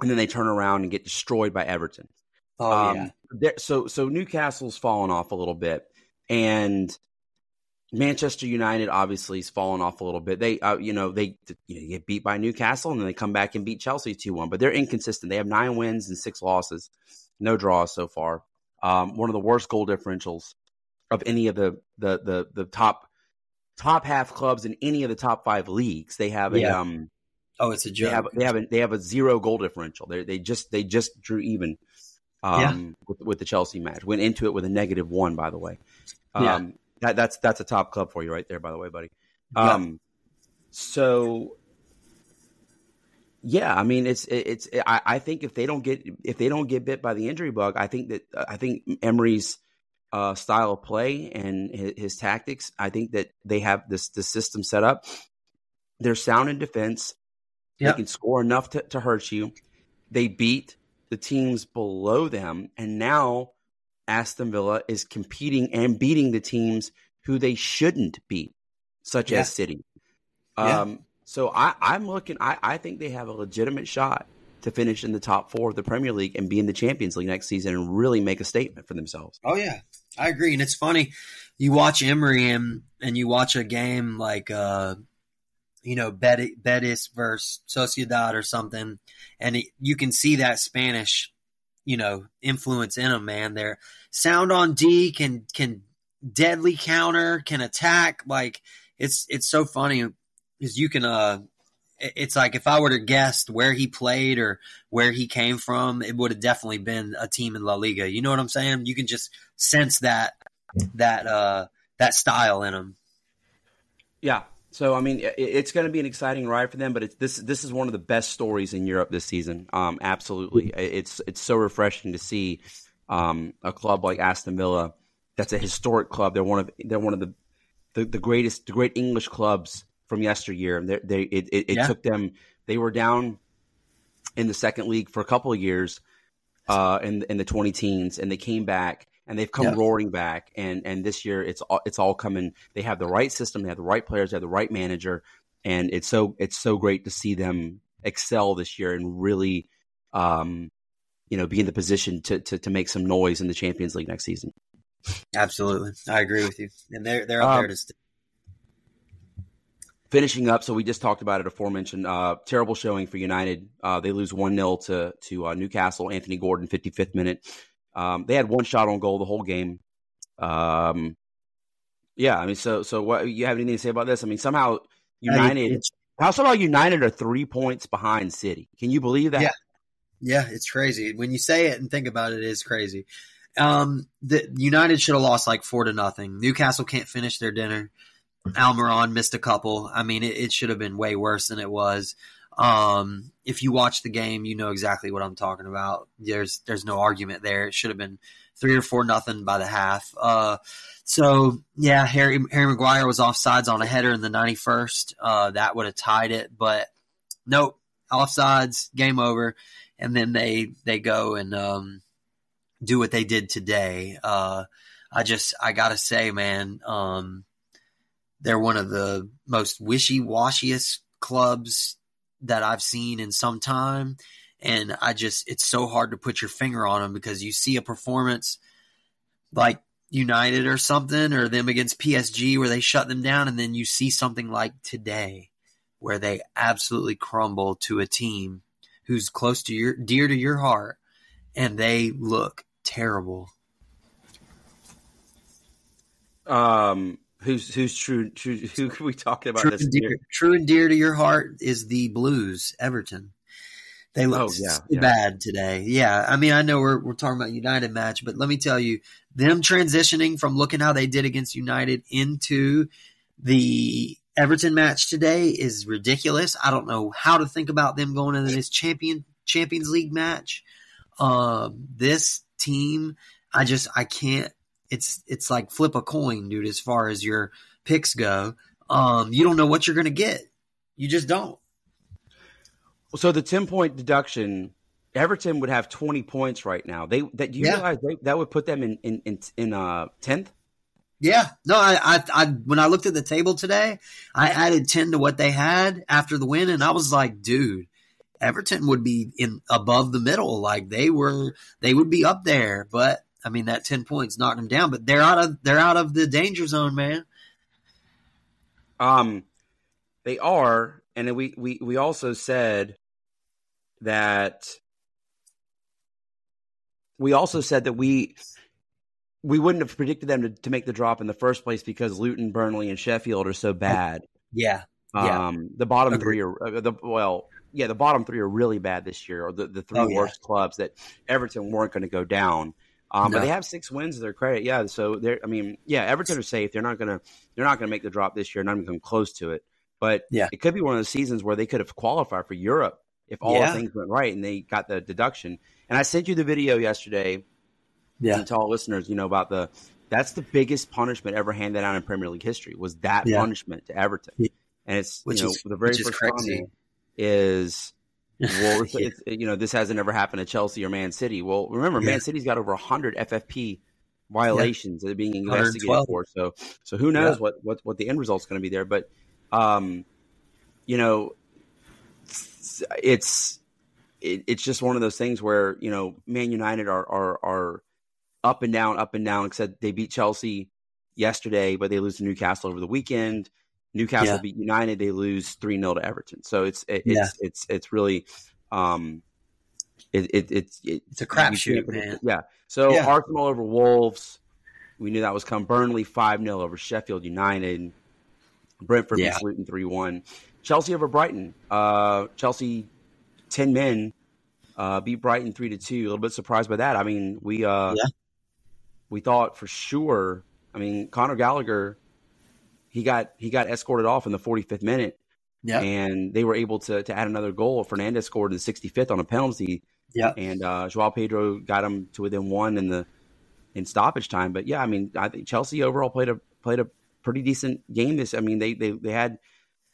And then they turn around and get destroyed by Everton. Oh, um, yeah. So so Newcastle's fallen off a little bit. And Manchester United obviously has fallen off a little bit. They, uh, you know, they you know, get beat by Newcastle and then they come back and beat Chelsea two one. But they're inconsistent. They have nine wins and six losses, no draws so far. Um, one of the worst goal differentials of any of the the the, the top top half clubs in any of the top five leagues. They have a yeah. um, oh, it's a joke. They have they have a, they have a zero goal differential. They they just they just drew even. Um, yeah. with, with the Chelsea match, went into it with a negative one, by the way. Um, yeah that, that's that's a top club for you right there, by the way, buddy. Yeah. Um, so yeah, I mean, it's it's. I, I think if they don't get if they don't get bit by the injury bug, I think that I think Emery's uh, style of play and his, his, tactics, I think that they have this the system set up. They're sound in defense. Yep. They can score enough to, to hurt you. They beat the teams below them, and now Aston Villa is competing and beating the teams who they shouldn't beat, such yeah. as City. Um, yeah. So I, I'm looking. I, I think they have a legitimate shot to finish in the top four of the Premier League and be in the Champions League next season and really make a statement for themselves. Oh yeah, I agree. And it's funny, you watch Emery and and you watch a game like uh, you know Betis versus Sociedad or something, and it, you can see that Spanish you know influence in them. Man, they're sound on D can can deadly counter, can attack. Like it's it's so funny because you can uh it's like if I were to guess where he played or where he came from, it would have definitely been a team in La Liga. You know what I'm saying? You can just sense that that uh that style in him. Yeah. So I mean, it's going to be an exciting ride for them, but this this is one of the best stories in Europe this season. Um, absolutely, it's it's so refreshing to see um, a club like Aston Villa, that's a historic club. They're one of they're one of the the, the greatest, the great English clubs from yesteryear. They, they it, it, it yeah. took them. They were down in the second league for a couple of years uh, in in the twenty teens, and they came back and they've come yeah. roaring back. And and this year it's all, it's all coming. They have the right system. They have the right players. They have the right manager. And it's so it's so great to see them excel this year and really um, you know, be in the position to, to, to make some noise in the Champions League next season. Absolutely. I agree with you. And they're, they're up um, there to. Finishing up, so we just talked about it aforementioned. Uh, terrible showing for United. Uh, they lose 1 0 to, to uh, Newcastle. Anthony Gordon, 55th minute. Um, they had one shot on goal the whole game. Um, yeah, I mean, so so what you have anything to say about this? I mean, somehow United, how somehow United are three points behind City. Can you believe that? Yeah, yeah, it's crazy. When you say it and think about it, it is crazy. Um, the United should have lost like four to nothing. Newcastle can't finish their dinner. Almiron missed a couple. I mean, it, it should have been way worse than it was. Um, if you watch the game, you know exactly what I'm talking about. There's there's no argument there. It should have been three or four nothing by the half. Uh, so yeah, Harry Harry Maguire was offsides on a header in the 91st. Uh, that would have tied it, but nope, offsides, game over and then they they go and um, do what they did today. Uh, I just I gotta say, man, um, they're one of the most wishy washiest clubs that I've seen in some time. And I just, it's so hard to put your finger on them because you see a performance like United or something, or them against PSG where they shut them down, and then you see something like today where they absolutely crumble to a team who's close to your, dear to your heart, and they look terrible. Um, who's who's true? True. Who can we talk about True this? and, dear, true and dear to your heart is the Blues, Everton. They look Oh, yeah, so yeah. bad today. Yeah, I mean, I know we're we're talking about United match, but let me tell you, them transitioning from looking how they did against United into the Everton match today is ridiculous. I don't know how to think about them going into this champion Champions League match. Um, this team, I just I can't. It's it's like flip a coin, dude. As far as your picks go, um, you don't know what you're going to get. You just don't. So the ten point deduction, Everton would have twenty points right now. They that do you Yeah. realize they, that would put them in in in, in uh tenth. Yeah, no, I, I, I, when I looked at the table today, I added ten to what they had after the win, and I was like, dude, Everton would be in above the middle, like they were, they would be up there. But I mean, that ten points knocked them down, but they're out of, they're out of the danger zone, man. Um, they are, and then we we we also said that we also said that we we wouldn't have predicted them to, to make the drop in the first place because Luton, Burnley, and Sheffield are so bad. Yeah, Yeah. Um, the bottom Agreed. three are uh, the well, yeah, the bottom three are really bad this year, or the, the three Oh, yeah. worst clubs that Everton weren't going to go down. Um, but they have six wins to their credit. Yeah, so they're. I mean, yeah, Everton are safe. They're not gonna. They're not gonna make the drop this year. Not even come close to it. But Yeah. it could be one of those seasons where they could have qualified for Europe if all Yeah. things went right and they got the deduction. And I sent you the video yesterday yeah, to all listeners, you know, about the that's the biggest punishment ever handed out in Premier League history was that Yeah. punishment to Everton. And it's Which you know is- the very first crazy. is well, it's, Yeah. you know, this hasn't ever happened to Chelsea or Man City. Well, remember, Yeah. Man City's got over hundred FFP violations that are being investigated for. So, so who knows Yeah. what, what what the end result's going to be there? But, um, you know, it's it, it's just one of those things where you know, Man United are are are up and down, up and down. Except they beat Chelsea yesterday, but they lose to Newcastle over the weekend. Newcastle Yeah. beat United. They lose three 0 to Everton. So it's it, it's Yeah. it's it's really um it, it it's it, It's a crapshoot, man. Yeah. So Yeah. Arsenal over Wolves. We knew that was coming. Burnley five 0 over Sheffield United. Brentford Yeah. beats Luton three one. Chelsea over Brighton. Uh, Chelsea ten men uh, beat Brighton three to two. A little bit surprised by that. I mean, we uh, Yeah. we thought for sure. I mean, Conor Gallagher, he got he got escorted off in the forty fifth minute, yeah, and they were able to to add another goal. Fernandez scored in the sixty fifth on a penalty, yeah. and uh, Joao Pedro got him to within one in the in stoppage time. But yeah, I mean, I think Chelsea overall played a played a pretty decent game. This, I mean, they they they had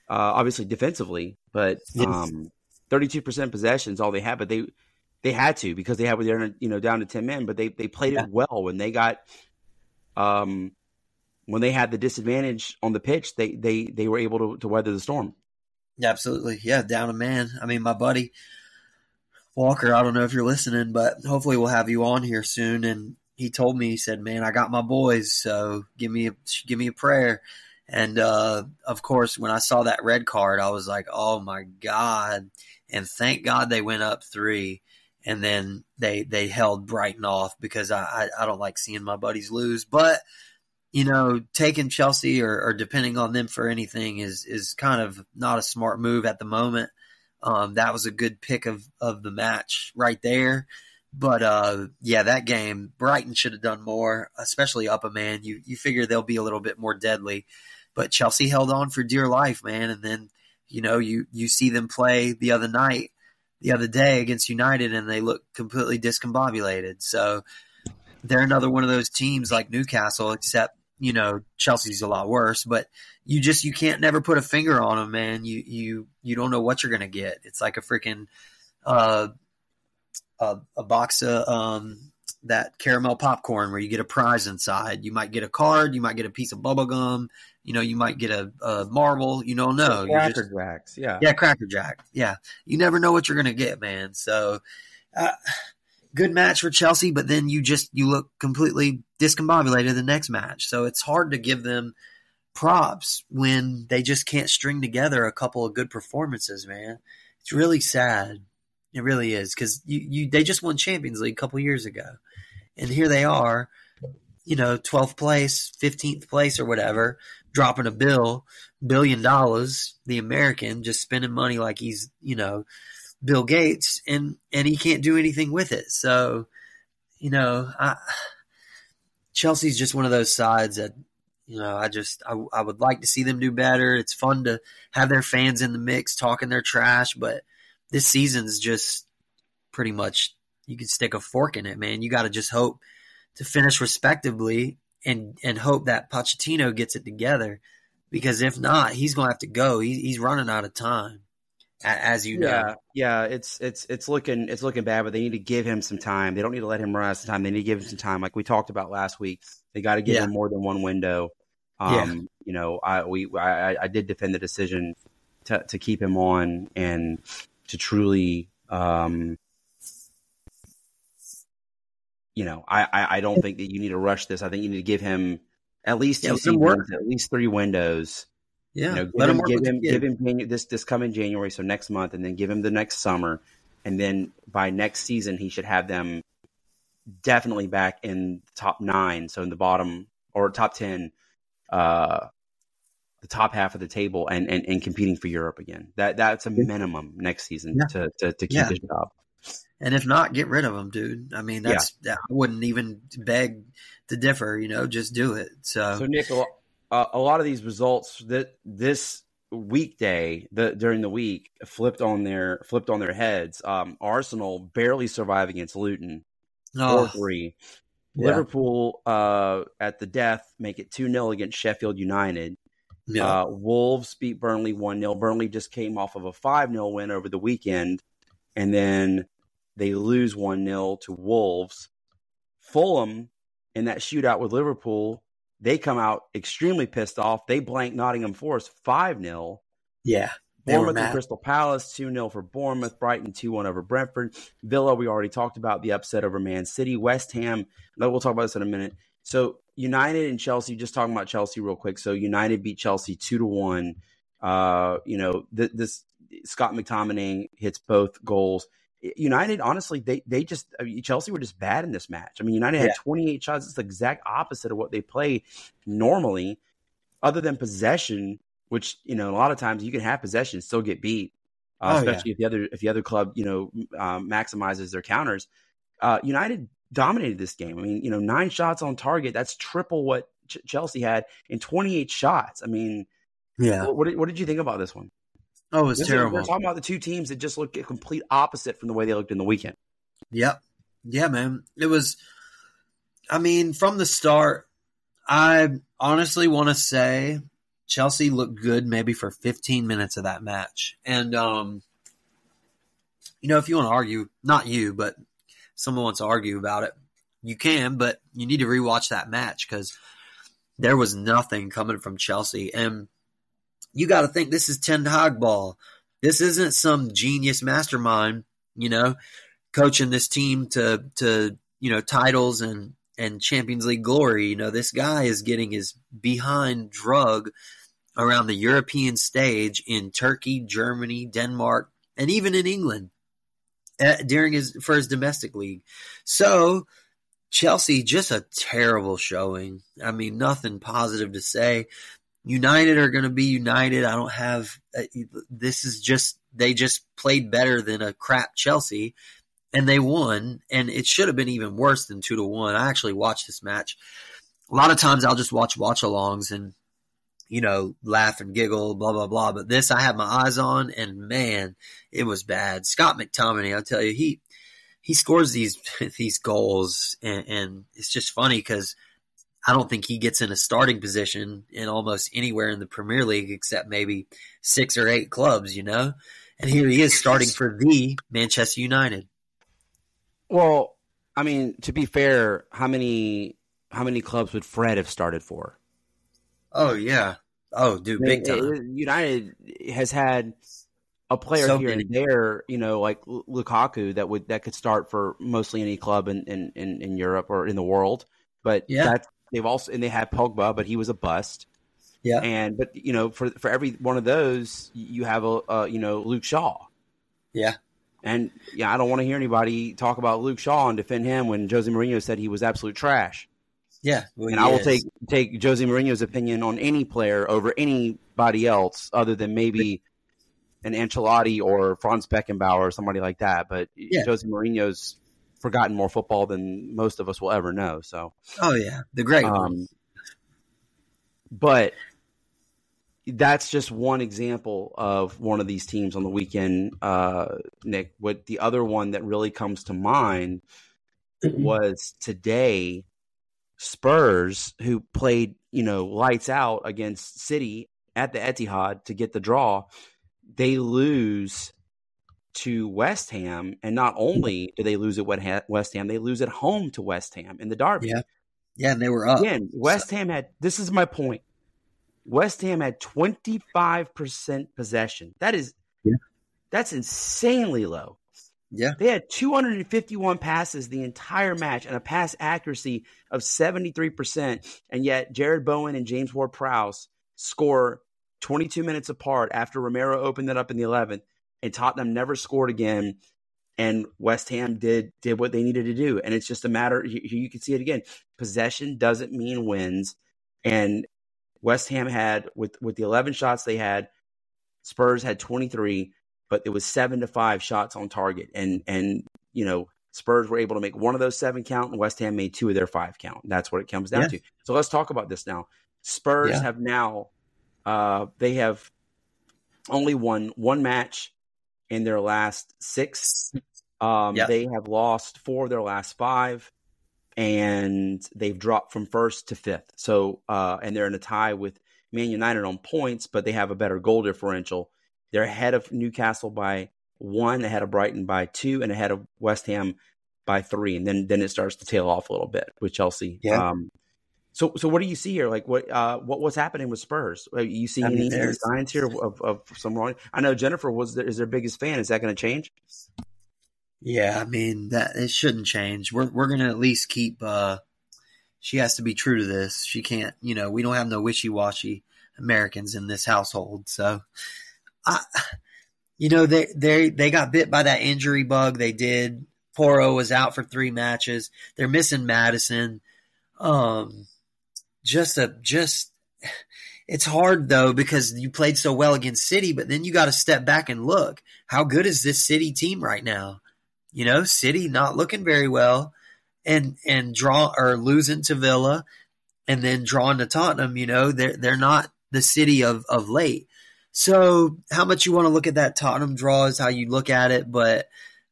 uh, obviously defensively, but um, thirty two percent possessions all they had, but they they had to because they had they're you know down to ten men, but they they played Yeah. it well when they got um when they had the disadvantage on the pitch. They they they were able to, to weather the storm. Yeah, absolutely. Yeah, down a man. I mean, my buddy Walker, I don't know if you're listening, but hopefully we'll have you on here soon. And he told me, he said, "Man, I got my boys, so give me a give me a prayer." And uh, of course, when I saw that red card, I was like, "Oh my god!" And thank God they went up three, and then they they held Brighton off because I I, I don't like seeing my buddies lose, but you know, taking Chelsea or, or depending on them for anything is is kind of not a smart move at the moment. Um, that was a good pick of of the match right there. But uh, yeah, that game, Brighton should have done more, especially up a man. You you figure they'll be a little bit more deadly, but Chelsea held on for dear life, man. And then you know you you see them play the other night, the other day against United, and they look completely discombobulated. So they're another one of those teams like Newcastle, except you know Chelsea's a lot worse. But you just you can't never put a finger on them, man. You you you don't know what you're gonna get. It's like a freaking uh, a, a box of um, that caramel popcorn where you get a prize inside. You might get a card, you might get a piece of bubble gum, you know, you might get a, a marble. You don't know. Cracker just, Jacks, yeah, yeah, Cracker Jack, yeah. You never know what you're gonna get, man. So, uh, good match for Chelsea, but then you just you look completely discombobulated the next match. So it's hard to give them props when they just can't string together a couple of good performances, man. It's really sad. It really is because you, you they just won Champions League a couple years ago, and here they are, you know, twelfth place, fifteenth place, or whatever, dropping a bill, billion dollars. The American just spending money like he's you know Bill Gates, and and he can't do anything with it. So, you know, I, Chelsea's just one of those sides that you know, I just I, I would like to see them do better. It's fun to have their fans in the mix talking their trash, but this season's just pretty much you can stick a fork in it, man. You got to just hope to finish respectively and and hope that Pochettino gets it together because if not, he's going to have to go. He, he's running out of time, as you know. Yeah, yeah, it's it's it's looking it's looking bad, but they need to give him some time. They don't need to let him run out of time. They need to give him some time, like we talked about last week. They got to give yeah. him more than one window. Um, yeah. You know, I we I, I did defend the decision to to keep him on and to truly, um, you know, I, I, I don't think that you need to rush this. I think you need to give him at least two yeah, seasons, at least three windows. Yeah, you know, give him, give him, give him this this coming January, so next month, and then give him the next summer, and then by next season he should have them definitely back in the top nine, so in the bottom or top ten uh, the top half of the table and, and, and competing for Europe again. That that's a minimum next season yeah. to, to, to keep yeah. his job. And if not, get rid of him, dude. I mean, that's yeah. I wouldn't even beg to differ. You know, just do it. So, so Nick, a, a lot of these results that this weekday the, during the week flipped on their flipped on their heads. Um, Arsenal barely survive against Luton, four three. Yeah. Liverpool uh, at the death make it 2 0 against Sheffield United. Yeah. Uh, Wolves beat Burnley 1 0. Burnley just came off of a 5 0 win over the weekend, and then they lose 1 0 to Wolves. Fulham in that shootout with Liverpool, they come out extremely pissed off. They blank Nottingham Forest 5 0. Yeah. Bournemouth and Crystal Palace, 2 0 for Bournemouth. Brighton, 2 1 over Brentford. Villa, we already talked about the upset over Man City. West Ham, we'll talk about this in a minute. So, United and Chelsea, just talking about Chelsea real quick. So, United beat Chelsea 2 to 1. Uh, you know, th- this Scott McTominay hits both goals. United, honestly, they they just I mean, Chelsea were just bad in this match. I mean, United had 28 shots. It's the exact opposite of what they play normally, other than possession which you know a lot of times you can have possession still get beat, uh, oh, especially yeah. if the other if the other club you know um, maximizes their counters. Uh, United dominated this game. I mean, you know, nine shots on target. That's triple what Ch- Chelsea had in 28 shots. I mean, yeah. What, what, did, what did you think about this one? Oh, it was this terrible. Is, we're talking about the two teams that just look complete opposite from the way they looked in the weekend. Yep. Yeah, man. It was. I mean, from the start, I honestly want to say Chelsea looked good maybe for 15 minutes of that match. And, um, you know, if you want to argue, not you, but someone wants to argue about it, you can, but you need to rewatch that match because there was nothing coming from Chelsea. And you got to think this is Ten Hag ball. This isn't some genius mastermind, you know, coaching this team to, to, you know, titles and and Champions League glory. You know, this guy is getting his behind drug around the European stage in Turkey, Germany, Denmark, and even in England at, uh, during his for his domestic league. So Chelsea just a terrible showing. I mean, nothing positive to say. United are going to be United. I don't have uh, this is just they just played better than a crap Chelsea and they won, and it should have been even worse than two to one. I actually watched this match. A lot of times I'll just watch watch alongs and you know laugh and giggle, blah blah blah. But this I had my eyes on, and man, it was bad. Scott McTominay, I'll tell you, he he scores these these goals, and, and it's just funny because I don't think he gets in a starting position in almost anywhere in the Premier League except maybe six or eight clubs, you know. And here he is starting for the Manchester United. Well, I mean, to be fair, how many how many clubs would Fred have started for? Oh yeah. Oh, dude, big time. Uh, United has had a player so here many. and there, you know, like Lukaku that would that could start for mostly any club in in, in, in Europe or in the world. But yeah, they've also and they had Pogba, but he was a bust. Yeah, and but you know, for for every one of those, you have a, a you know Luke Shaw. Yeah, and yeah, I don't want to hear anybody talk about Luke Shaw and defend him when Jose Mourinho said he was absolute trash. Yeah, well, and I will is. take take Jose Mourinho's opinion on any player over anybody else, other than maybe an Ancelotti or Franz Beckenbauer or somebody like that. But yeah. Jose Mourinho's forgotten more football than most of us will ever know. So, oh yeah, the great um. But that's just one example of one of these teams on the weekend, uh, Nick. What the other one that really comes to mind mm-hmm. was today Spurs, who played, you know, lights out against City at the Etihad to get the draw, they lose to West Ham, and not only mm-hmm. do they lose at West Ham, they lose at home to West Ham in the derby. Yeah, yeah, and they were up. Again, West so. Ham had. This is my point. West Ham had twenty five percent possession. That is, yeah. that's insanely low. Yeah. They had 251 passes the entire match and a pass accuracy of 73%. And yet Jarrod Bowen and James Ward Prowse score 22 minutes apart after Romero opened it up in the 11th. And Tottenham never scored again. And West Ham did did what they needed to do. And it's just a matter, you, you can see it again. Possession doesn't mean wins. And West Ham had, with, with the 11 shots they had, Spurs had 23 but it was seven to five shots on target, and and you know Spurs were able to make one of those seven count, and West Ham made two of their five count. That's what it comes down yeah. to. So let's talk about this now. Spurs yeah. have now uh, they have only won one match in their last six. Um, yeah. They have lost four of their last five, and they've dropped from first to fifth. So, uh, and they're in a tie with Man United on points, but they have a better goal differential. They're ahead of Newcastle by one, ahead of Brighton by two, and ahead of West Ham by three. And then then it starts to tail off a little bit with Chelsea. Yeah. Um, so so what do you see here? Like what uh, what what's happening with Spurs? Are you seeing I mean, any signs here of, of some wrong? I know Jennifer was is their biggest fan. Is that going to change? Yeah, I mean that it shouldn't change. We're we're going to at least keep. Uh, she has to be true to this. She can't. You know, we don't have no wishy washy Americans in this household. So I, you know, they they they got bit by that injury bug. They did. Porro was out for three matches. They're missing Maddison. Um, just a just. It's hard though because you played so well against City, but then you got to step back and look. How good is this City team right now? You know, City not looking very well, and and draw or losing to Villa, and then drawing to Tottenham. You know, they're they're not the City of of late. So how much you want to look at that Tottenham draw is how you look at it, but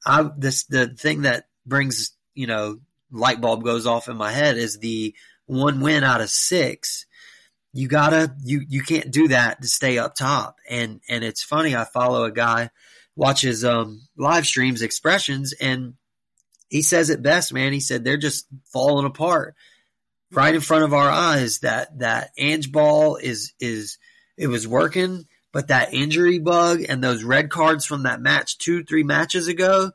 I this the thing that brings you know light bulb goes off in my head is the one win out of six. You gotta you you can't do that to stay up top. And and it's funny. I follow a guy watches um live streams expressions and he says it best, man. He said they're just falling apart right in front of our eyes. That that Ange ball is is it was working but that injury bug and those red cards from that match two, three matches ago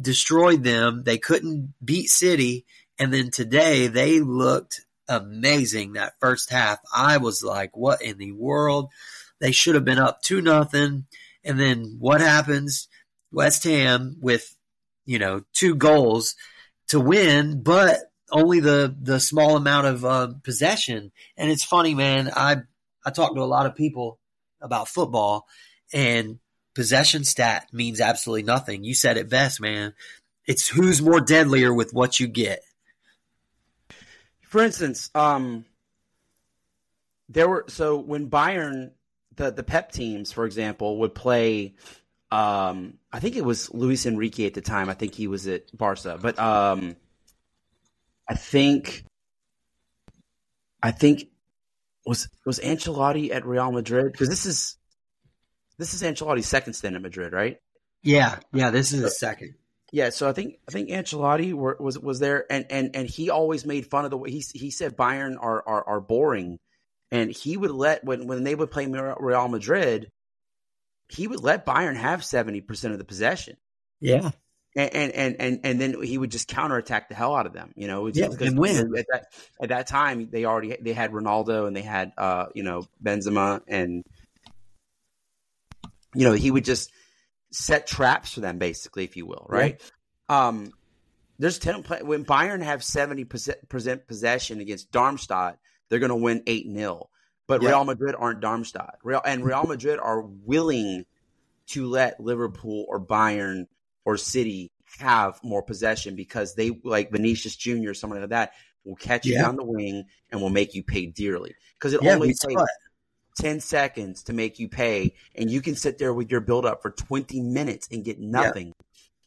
destroyed them. They couldn't beat City. And then today they looked amazing that first half. I was like, what in the world? They should have been up two nothing. And then what happens? West Ham with, you know, two goals to win, but only the the small amount of uh, possession. And it's funny, man. I I talked to a lot of people about football, and possession stat means absolutely nothing. You said it best, man. It's who's more deadlier with what you get. For instance, um, there were so when Bayern, the the Pep teams, for example, would play. Um, I think it was Luis Enrique at the time. I think he was at Barca, but um, I think I think was was Ancelotti at Real Madrid? Because this is this is Ancelotti's second stint at Madrid, right? Yeah, yeah. This is his second. Yeah, so I think I think Ancelotti were, was was there, and and and he always made fun of the way he he said Bayern are are, are boring, and he would let when when they would play Real Madrid, he would let Bayern have seventy percent of the possession. Yeah, and and and and, and then he would just counterattack the hell out of them. You know, yeah, and win. At that at that time, they already they had Ronaldo and they had uh you know Benzema and you know he would just set traps for them, basically, if you will, right? Um, there's ten when Bayern have seventy percent possession against Darmstadt, they're going to win eight 0 But yeah. Real Madrid aren't Darmstadt. Real and Real Madrid are willing to let Liverpool or Bayern or City have more possession because they like Vinicius Junior, or someone like that, will catch you yeah. down the wing and will make you pay dearly because it yeah, only takes 10 seconds to make you pay and you can sit there with your build up for 20 minutes and get nothing. Yeah.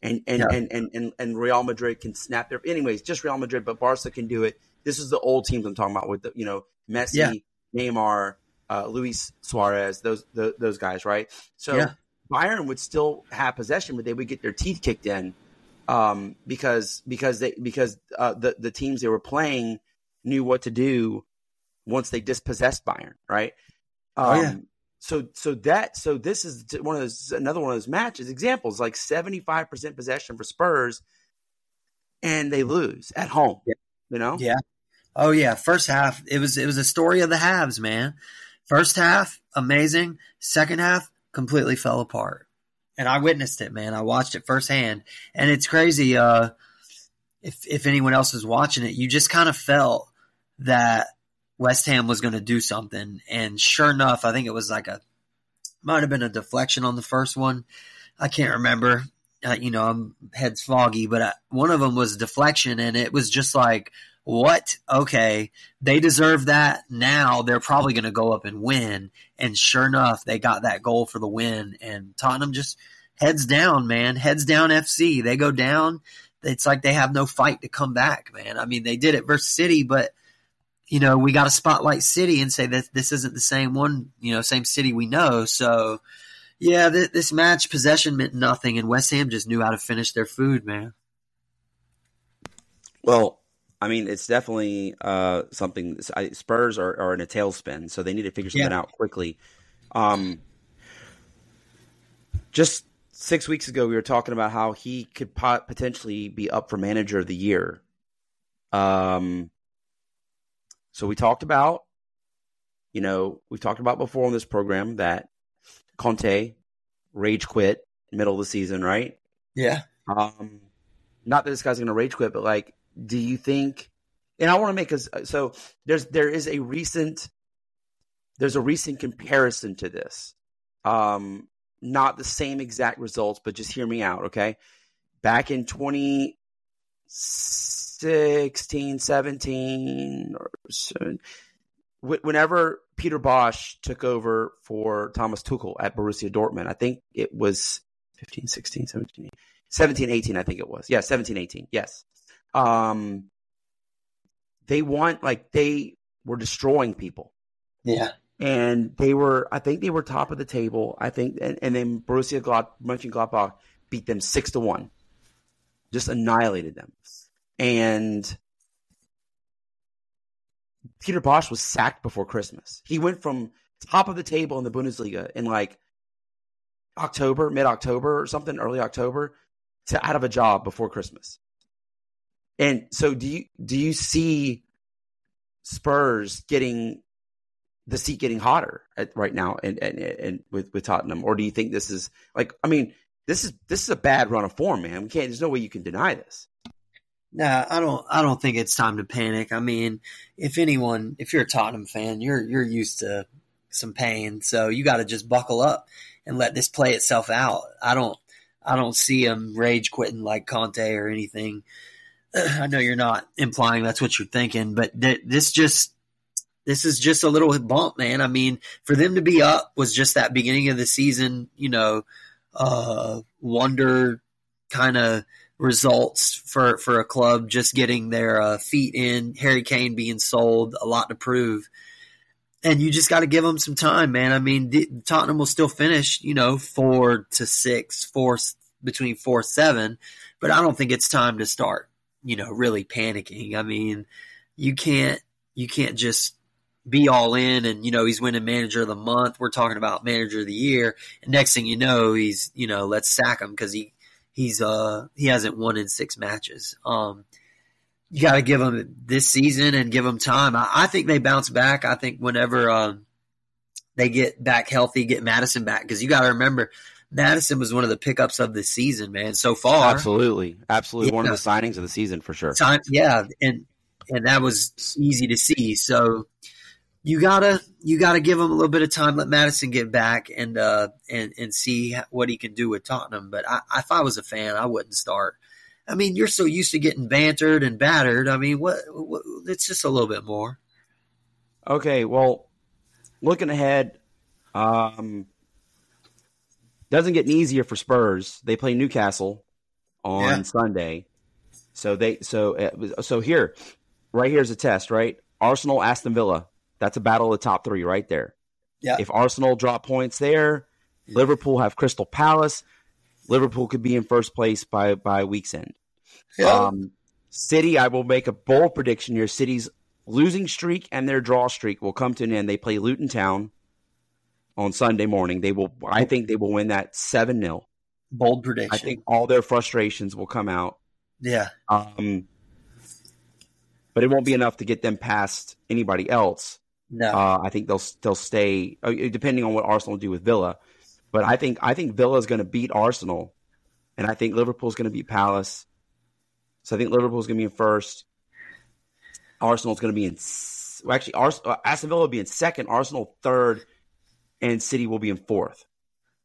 And and, yeah. and, and, and and Real Madrid can snap their anyways, just Real Madrid, but Barca can do it. This is the old teams I'm talking about with the you know, Messi, yeah. Neymar, uh, Luis Suarez, those the, those guys, right? So yeah. Bayern would still have possession, but they would get their teeth kicked in um, because because they because uh, the the teams they were playing knew what to do once they dispossessed Bayern, right? Um, oh yeah. Um, so so that so this is one of those another one of those matches examples like 75% possession for Spurs and they lose at home. Yeah. You know? Yeah. Oh yeah, first half it was it was a story of the halves, man. First half amazing, second half completely fell apart. And I witnessed it, man. I watched it firsthand. And it's crazy uh if if anyone else is watching it, you just kind of felt that West Ham was going to do something. And sure enough, I think it was like a, might have been a deflection on the first one. I can't remember. Uh, you know, I'm head's foggy, but I, one of them was deflection, and it was just like, what? Okay, they deserve that. Now they're probably going to go up and win. And sure enough, they got that goal for the win. And Tottenham just heads down, man. Heads down FC. They go down. It's like they have no fight to come back, man. I mean, they did it versus City, but you know, we got to spotlight City and say that this isn't the same one, you know, same City we know. So, yeah, th- this match possession meant nothing, and West Ham just knew how to finish their food, man. Well, I mean, it's definitely uh, something. Spurs are, are, in a tailspin, so they need to figure something yeah. out quickly. Um, just six weeks ago, we were talking about how he could pot- potentially be up for manager of the year. Um, so we talked about, you know, we've talked about before on this program that Conte rage quit middle of the season, right? Yeah. Um, not that this guy's going to rage quit, but like, do you think? And I want to make a so there's there is a recent there's a recent comparison to this. Um, not the same exact results, but just hear me out, okay? Back in 20 16, 17, or so, whenever Peter Bosz took over for Thomas Tuchel at Borussia Dortmund, I think it was 15, 16, 17, 17, 18, I think it was. Yeah, 17, 18. Yes. Um, they want, like, they were destroying people. Yeah. And they were, I think they were top of the table. I think, and, and then Borussia Mönchengladbach beat them six to one, just annihilated them and Peter Bosz was sacked before Christmas. He went from top of the table in the Bundesliga in like October, mid October or something, early October, to out of a job before Christmas. And so, do you do you see Spurs getting the seat getting hotter at, right now and, and, and with with Tottenham, or do you think this is like? I mean, this is this is a bad run of form, man. We can't. There's no way you can deny this. Nah, I don't. I don't think it's time to panic. I mean, if anyone, if you're a Tottenham fan, you're you're used to some pain, so you got to just buckle up and let this play itself out. I don't. I don't see him rage quitting like Conte or anything. I know you're not implying that's what you're thinking, but th- this just this is just a little bump, man. I mean, for them to be up was just that beginning of the season, you know, uh, wonder kind of results for for a club just getting their uh, feet in. Harry Kane being sold, a lot to prove, and you just got to give them some time, man. I mean, Tottenham will still finish, you know, four to six, four between four seven, but I don't think it's time to start, you know, really panicking. I mean, you can't you can't just be all in and you know he's winning manager of the month. We're talking about manager of the year, and next thing you know, he's you know let's sack him because he he's uh he hasn't won in six matches. Um, you got to give him this season and give him time. I, I think they bounce back. I think whenever um, they get back healthy, get Maddison back because you got to remember Maddison was one of the pickups of the season, man. So far, absolutely, absolutely one of the signings of the season for sure. Time, yeah, and and that was easy to see. So you gotta you gotta give him a little bit of time. Let Maddison get back and uh and and see what he can do with Tottenham. But I, if I was a fan, I wouldn't start. I mean, you're so used to getting bantered and battered. I mean, what, what it's just a little bit more. Okay, well, looking ahead, um, doesn't get any easier for Spurs. They play Newcastle on yeah. Sunday, so they so uh, so here, right here's a test. Right, Arsenal, Aston Villa. That's a battle of the top three right there. Yeah. If Arsenal drop points there, Liverpool have Crystal Palace. Liverpool could be in first place by by week's end. Yeah. Um, City, I will make a bold prediction here. City's losing streak and their draw streak will come to an end. They play Luton Town on Sunday morning. They will. I think they will win that seven 0 Bold prediction. I think all their frustrations will come out. Yeah. Um, but it won't be enough to get them past anybody else. No. Uh, I think they'll they'll stay uh, depending on what Arsenal do with Villa. But I think I think Villa is going to beat Arsenal, and I think Liverpool's going to beat Palace. So I think Liverpool's going to be in first. Arsenal's going to be in. Well, actually, Ars- uh, Aston Villa will be in second. Arsenal third, and City will be in fourth.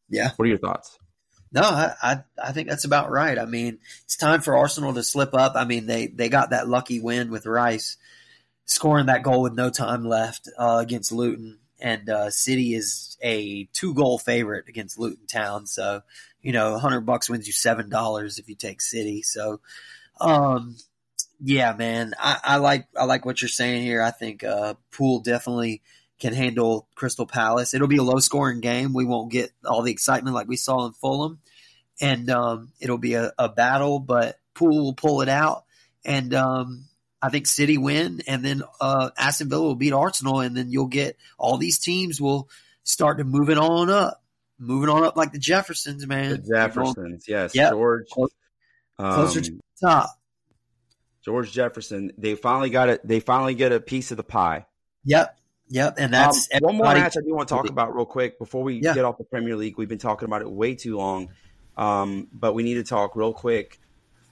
Yeah. What are your thoughts? No, I, I, I think that's about right. I mean, it's time for Arsenal to slip up. I mean, they they got that lucky win with Rice scoring that goal with no time left uh, against Luton and uh, City is a two goal favorite against Luton Town. So, you know, hundred bucks wins you seven dollars if you take City. So, um, yeah, man, I, I, like I like what you're saying here. I think uh, Pool definitely can handle Crystal Palace. It'll be a low scoring game. We won't get all the excitement like we saw in Fulham, and um, it'll be a, a battle. But Pool will pull it out, and um, I think City win, and then uh, Aston Villa will beat Arsenal, and then you'll get all these teams will start to moving on up, moving on up like the Jeffersons, man. The Jeffersons, yes, yep. George, closer um, to the top. George Jefferson, they finally got it. They finally get a piece of the pie. Yep, yep, and that's um, one more match I do want to talk about real quick before we yeah. get off the Premier League. We've been talking about it way too long, um, but we need to talk real quick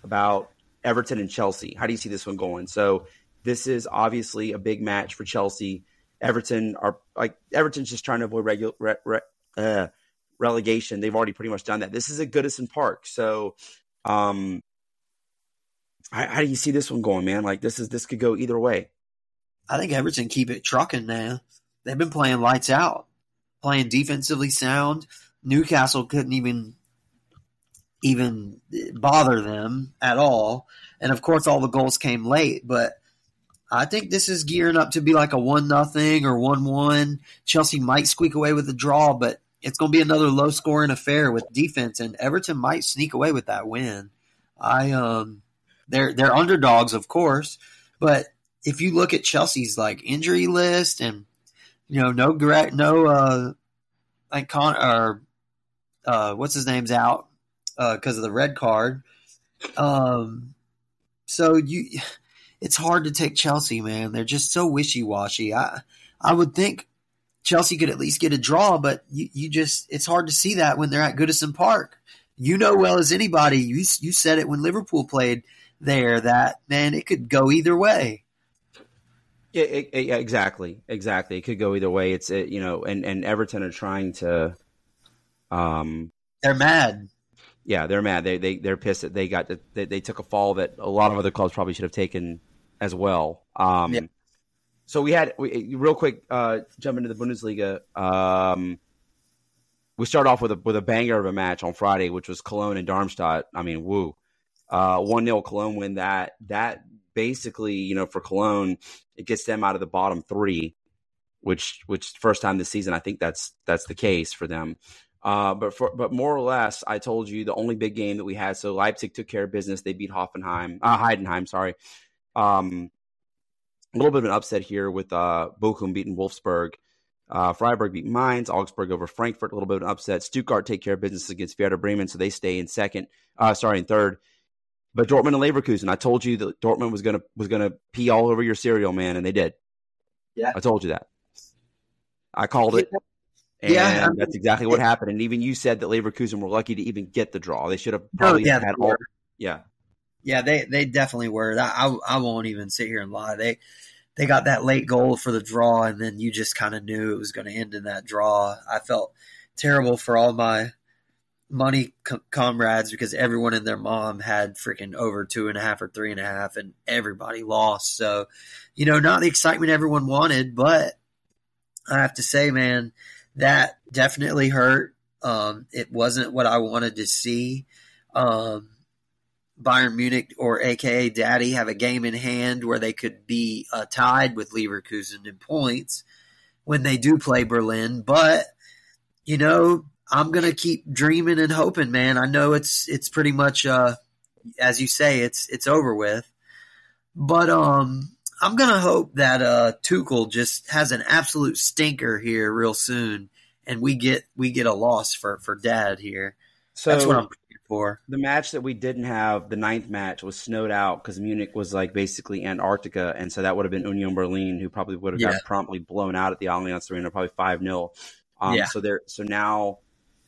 about Everton and Chelsea. How do you see this one going? So this is obviously a big match for Chelsea. Everton are like Everton's just trying to avoid regu- re- re- uh, relegation. They've already pretty much done that. This is at Goodison Park, so um, how, how, do you see this one going, man? Like this is this could go either way. I think Everton keep it trucking man. They've been playing lights out, playing defensively sound. Newcastle couldn't even even bother them at all. And of course, all the goals came late, but I think this is gearing up to be like a one nothing or one one. Chelsea might squeak away with a draw, but it's going to be another low scoring affair with defense, and Everton might sneak away with that win. I um, they're they're underdogs, of course, but if you look at Chelsea's like injury list and you know no no uh like Con or uh what's his name's out because uh, of the red card. Um, so you, it's hard to take Chelsea, man. They're just so wishy washy. I I would think Chelsea could at least get a draw, but you, you just it's hard to see that when they're at Goodison Park. You know well as anybody. You you said it when Liverpool played there that man it could go either way. Yeah, it, it, exactly, exactly. It could go either way. It's it, you know, and and Everton are trying to. Um, they're mad yeah, they're mad. They they they're pissed that they got to, they, they took a fall that a lot of other clubs probably should have taken as well. Um, yeah. So we had we, real quick uh, jump into the Bundesliga. Um, we start off with a with a banger of a match on Friday, which was Cologne and Darmstadt. I mean, woo, uh, one 0 Cologne win that. That basically, you know, for Cologne, it gets them out of the bottom three, which which first time this season, I think that's that's the case for them. Uh, but for, but more or less, I told you the only big game that we had. So Leipzig took care of business. They beat Hoffenheim, uh, Heidenheim. Sorry. Um, a little bit of an upset here with uh, Bochum beating Wolfsburg. Uh, Freiburg beat Mainz, Augsburg over Frankfurt, a little bit of an upset. Stuttgart take care of business against Werder Bremen, so they stay in second. Uh, sorry, in third. But Dortmund and Leverkusen, I told you that Dortmund was gonna was gonna pee all over your cereal, man, and they did. Yeah, I told you that. I called it. And Yeah, I mean, that's exactly what happened. And even you said that Leverkusen were lucky to even get the draw. They should have oh, probably Oh, yeah, had all. Yeah, Yeah, they they definitely were. I, I won't even sit here and lie. They they got that late goal for the draw, and then you just kind of knew it was going to end in that draw. I felt terrible for all my money co- comrades because everyone and their mom had freaking over two and a half or three and a half, and everybody lost. So, you know, not the excitement everyone wanted, but I have to say, man, that definitely hurt. Um, it wasn't what I wanted to see. Um, Bayern Munich or AKA Daddy have a game in hand where they could be uh, tied with Leverkusen in points when they do play Berlin. But you know, I'm gonna keep dreaming and hoping, man. I know it's it's pretty much uh, as you say, it's it's over with. But um, I'm gonna hope that uh, Tuchel just has an absolute stinker here real soon, and we get we get a loss for for Dad here. so That's what I'm for. the match that we didn't have, the ninth match, was snowed out because Munich was like basically Antarctica, and so that would have been Union Berlin, who probably would have Yeah. got promptly blown out at the Allianz Arena, probably five 0 um, Yeah. So there, so now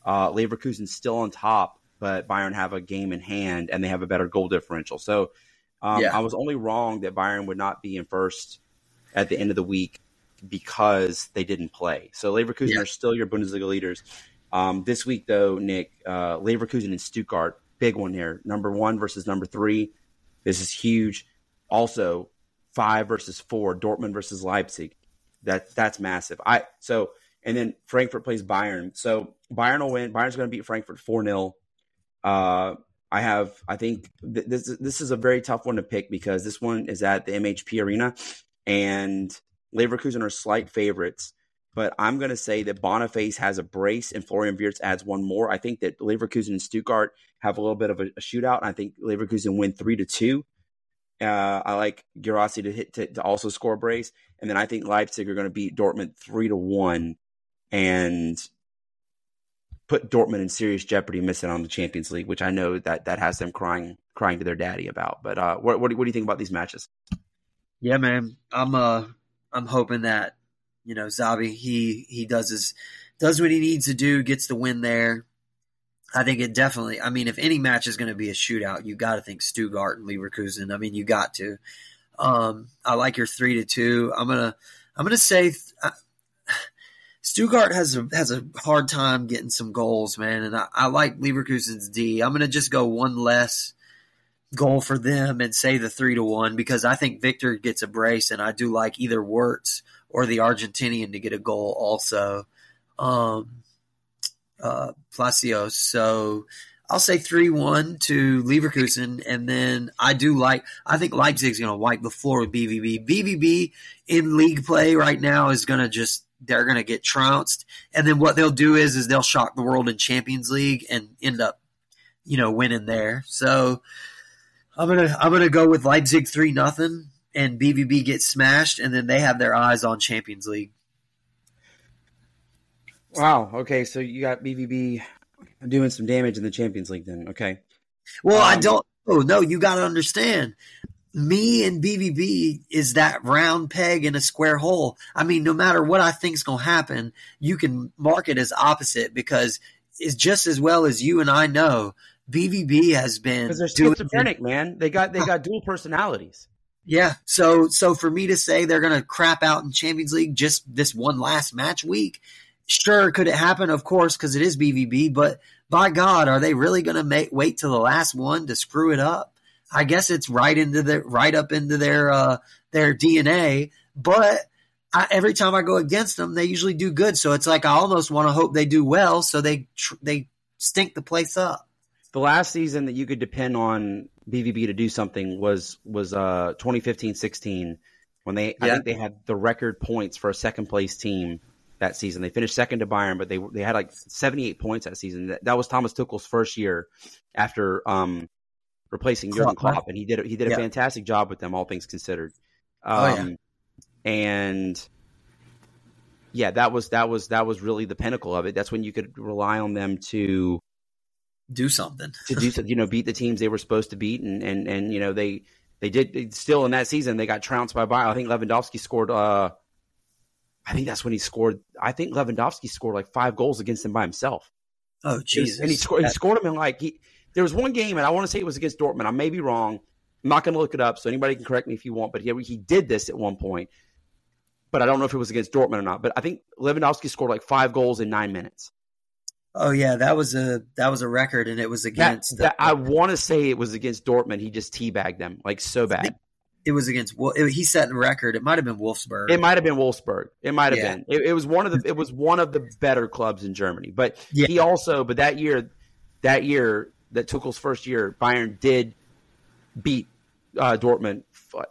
uh, Leverkusen's still on top, but Bayern have a game in hand, and they have a better goal differential. So um, Yeah. I was only wrong that Bayern would not be in first at the end of the week because they didn't play. So Leverkusen Yeah. are still your Bundesliga leaders. Um, this week, though, Nick, uh, Leverkusen and Stuttgart, big one here. Number one versus number three. This is huge. Also, five versus four. Dortmund versus Leipzig. That that's massive. I so and then Frankfurt plays Bayern. So Bayern will win. Bayern's going to beat Frankfurt four 0 Uh, I have. I think th- this this is a very tough one to pick because this one is at the MHP Arena, and Leverkusen are slight favorites but I'm going to say that Boniface has a brace and Florian Wirtz adds one more. I think that Leverkusen and Stuttgart have a little bit of a, a shootout. I think Leverkusen win three to two. Uh, I like Guirassy to hit to, to also score a brace, and then I think Leipzig are going to beat Dortmund three to one, and put Dortmund in serious jeopardy missing on the Champions League, which I know that that has them crying crying to their daddy about. But uh, what what, do- what do you think about these matches? Yeah, man. I'm uh I'm hoping that, you know, Xabi he he does his does what he needs to do, gets the win there. I think it definitely I mean, if any match is gonna be a shootout, you gotta think Stuttgart and Leverkusen. I mean, you got to. Um I like your three to two. I'm gonna I'm gonna say uh, Stuttgart has a has a hard time getting some goals, man, and I, I like Leverkusen's D. I'm gonna just go one less goal for them and say the three to one because I think Victor gets a brace, and I do like either Wirtz or the Argentinian to get a goal also. Um, uh. So I'll say three one to Leverkusen, and then I do like. I think Leipzig's going to wipe the floor with BVB. BVB in league play right now is going to just they're going to get trounced, and then what they'll do is is they'll shock the world in Champions League and end up, you know, winning there. So I'm gonna I'm gonna go with Leipzig three nothing, and BVB gets smashed, and then they have their eyes on Champions League. Wow. Okay, so you got BVB doing some damage in the Champions League. Then okay. Well, I Um, don't. Oh no, you got to understand. Me and BVB is that round peg in a square hole. I mean, no matter what I think's gonna happen, you can mark it as opposite because it's just as well as you and I know. BVB has been Because they're doing schizophrenic, man. They got they got dual personalities. Yeah. So so for me to say they're going to crap out in Champions League just this one last match week, sure, could it happen? Of course, because it is BVB. But by God, are they really going to make wait till the last one to screw it up? I guess it's right into the right up into their uh, their DNA. But I, every time I go against them, they usually do good. So it's like I almost want to hope they do well, so they tr- they stink the place up. The last season that you could depend on BVB to do something was was uh 2015-16 when they I think they had the record points for a second place team that season. They finished second to Bayern, but they they had like 78 points that season. That, that was Thomas Tuchel's first year after um, replacing Jurgen Klopp, and he did he did a yeah. fantastic job with them, all things considered. Um, oh, yeah. Um, and yeah, that was that was that was really the pinnacle of it. That's when you could rely on them to do something to do you know beat the teams they were supposed to beat, and and and you know they they did still in that season they got trounced by Bayern. I think Lewandowski scored. uh I think that's when he scored. I think Lewandowski scored like five goals against him by himself. Oh Jesus! And he scored. He scored them in like he. There was one game, and I want to say it was against Dortmund. I may be wrong. I'm not going to look it up, so anybody can correct me if you want. But he he did this at one point, but I don't know if it was against Dortmund or not. But I think Lewandowski scored like five goals in nine minutes. Oh yeah, that was a that was a record, and it was against. That, that, I want to say it was against Dortmund. He just teabagged them like so bad it was against it, he set the record. It might have been Wolfsburg. It might have been Wolfsburg. It might have yeah. been. It, it, was one of the it was one of the better clubs in Germany. But yeah. he also but that year that year that Tuchel's first year, Bayern did beat uh, Dortmund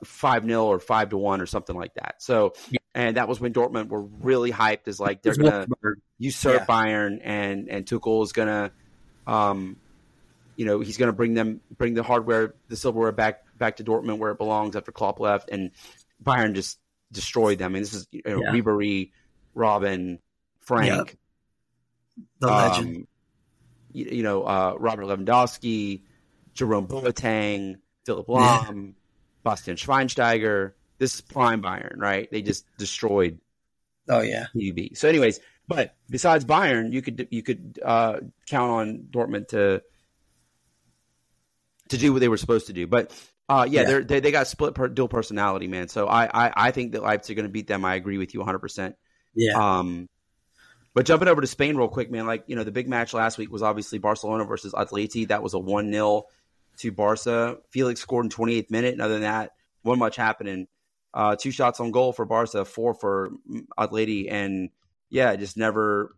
five 0 or five to one or something like that. So yeah. and that was when Dortmund were really hyped as like they're gonna usurp Bayern and and Tuchel is gonna um you know he's gonna bring them bring the hardware the silverware back back to Dortmund where it belongs after Klopp left, and Bayern just destroyed them. I mean, this is you know, yeah. Ribery, Robben, Frank, the legend. Um, you, you, know, uh, Robert Lewandowski, Jerome Boateng, Philipp Lahm. Bastian Schweinsteiger. This is prime Bayern, right? They just destroyed. Oh yeah, UB. So, anyways, but besides Bayern, you could you could uh, count on Dortmund to to do what they were supposed to do. But uh, yeah, yeah. they they got split per, dual personality, man. So I, I, I think that Leipzig are going to beat them. I agree with you 100. percent Yeah. Um, but jumping over to Spain real quick, man. Like you know, the big match last week was obviously Barcelona versus Atleti. That was a one 0 to Barca. Felix scored in 28th minute. And other than that, wasn't much happening. Uh, two shots on goal for Barca, four for Atleti, and yeah, just never,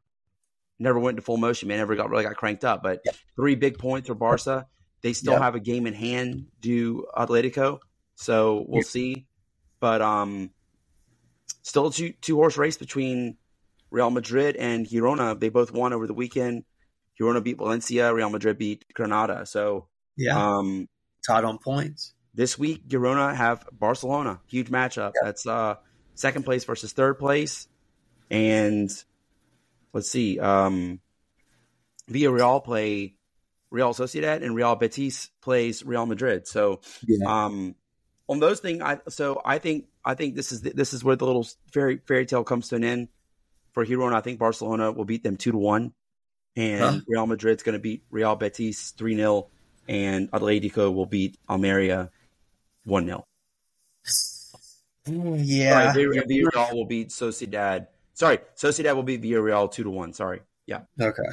never went into full motion. Man, never got really got cranked up. But three big points for Barca. They still yep. have a game in hand due Atletico, so we'll see. But um, still two two horse race between Real Madrid and Girona. They both won over the weekend. Girona beat Valencia. Real Madrid beat Granada. So yeah, um, tied on points. This week, Girona have Barcelona. Huge matchup. That's uh, second place versus third place. And let's see. Um, Villarreal play Real Sociedad and Real Betis plays Real Madrid. So, yeah. um, on those things, I so I think I think this is the, this is where the little fairy fairy tale comes to an end for Girona. I think Barcelona will beat them two to one, and huh? Real Madrid's going to beat Real Betis three 0 and Atletico will beat Almeria one 0 Yeah, sorry, Villarreal will beat Sociedad. Sorry, Sociedad will beat Villarreal two to one. Sorry, yeah. Okay,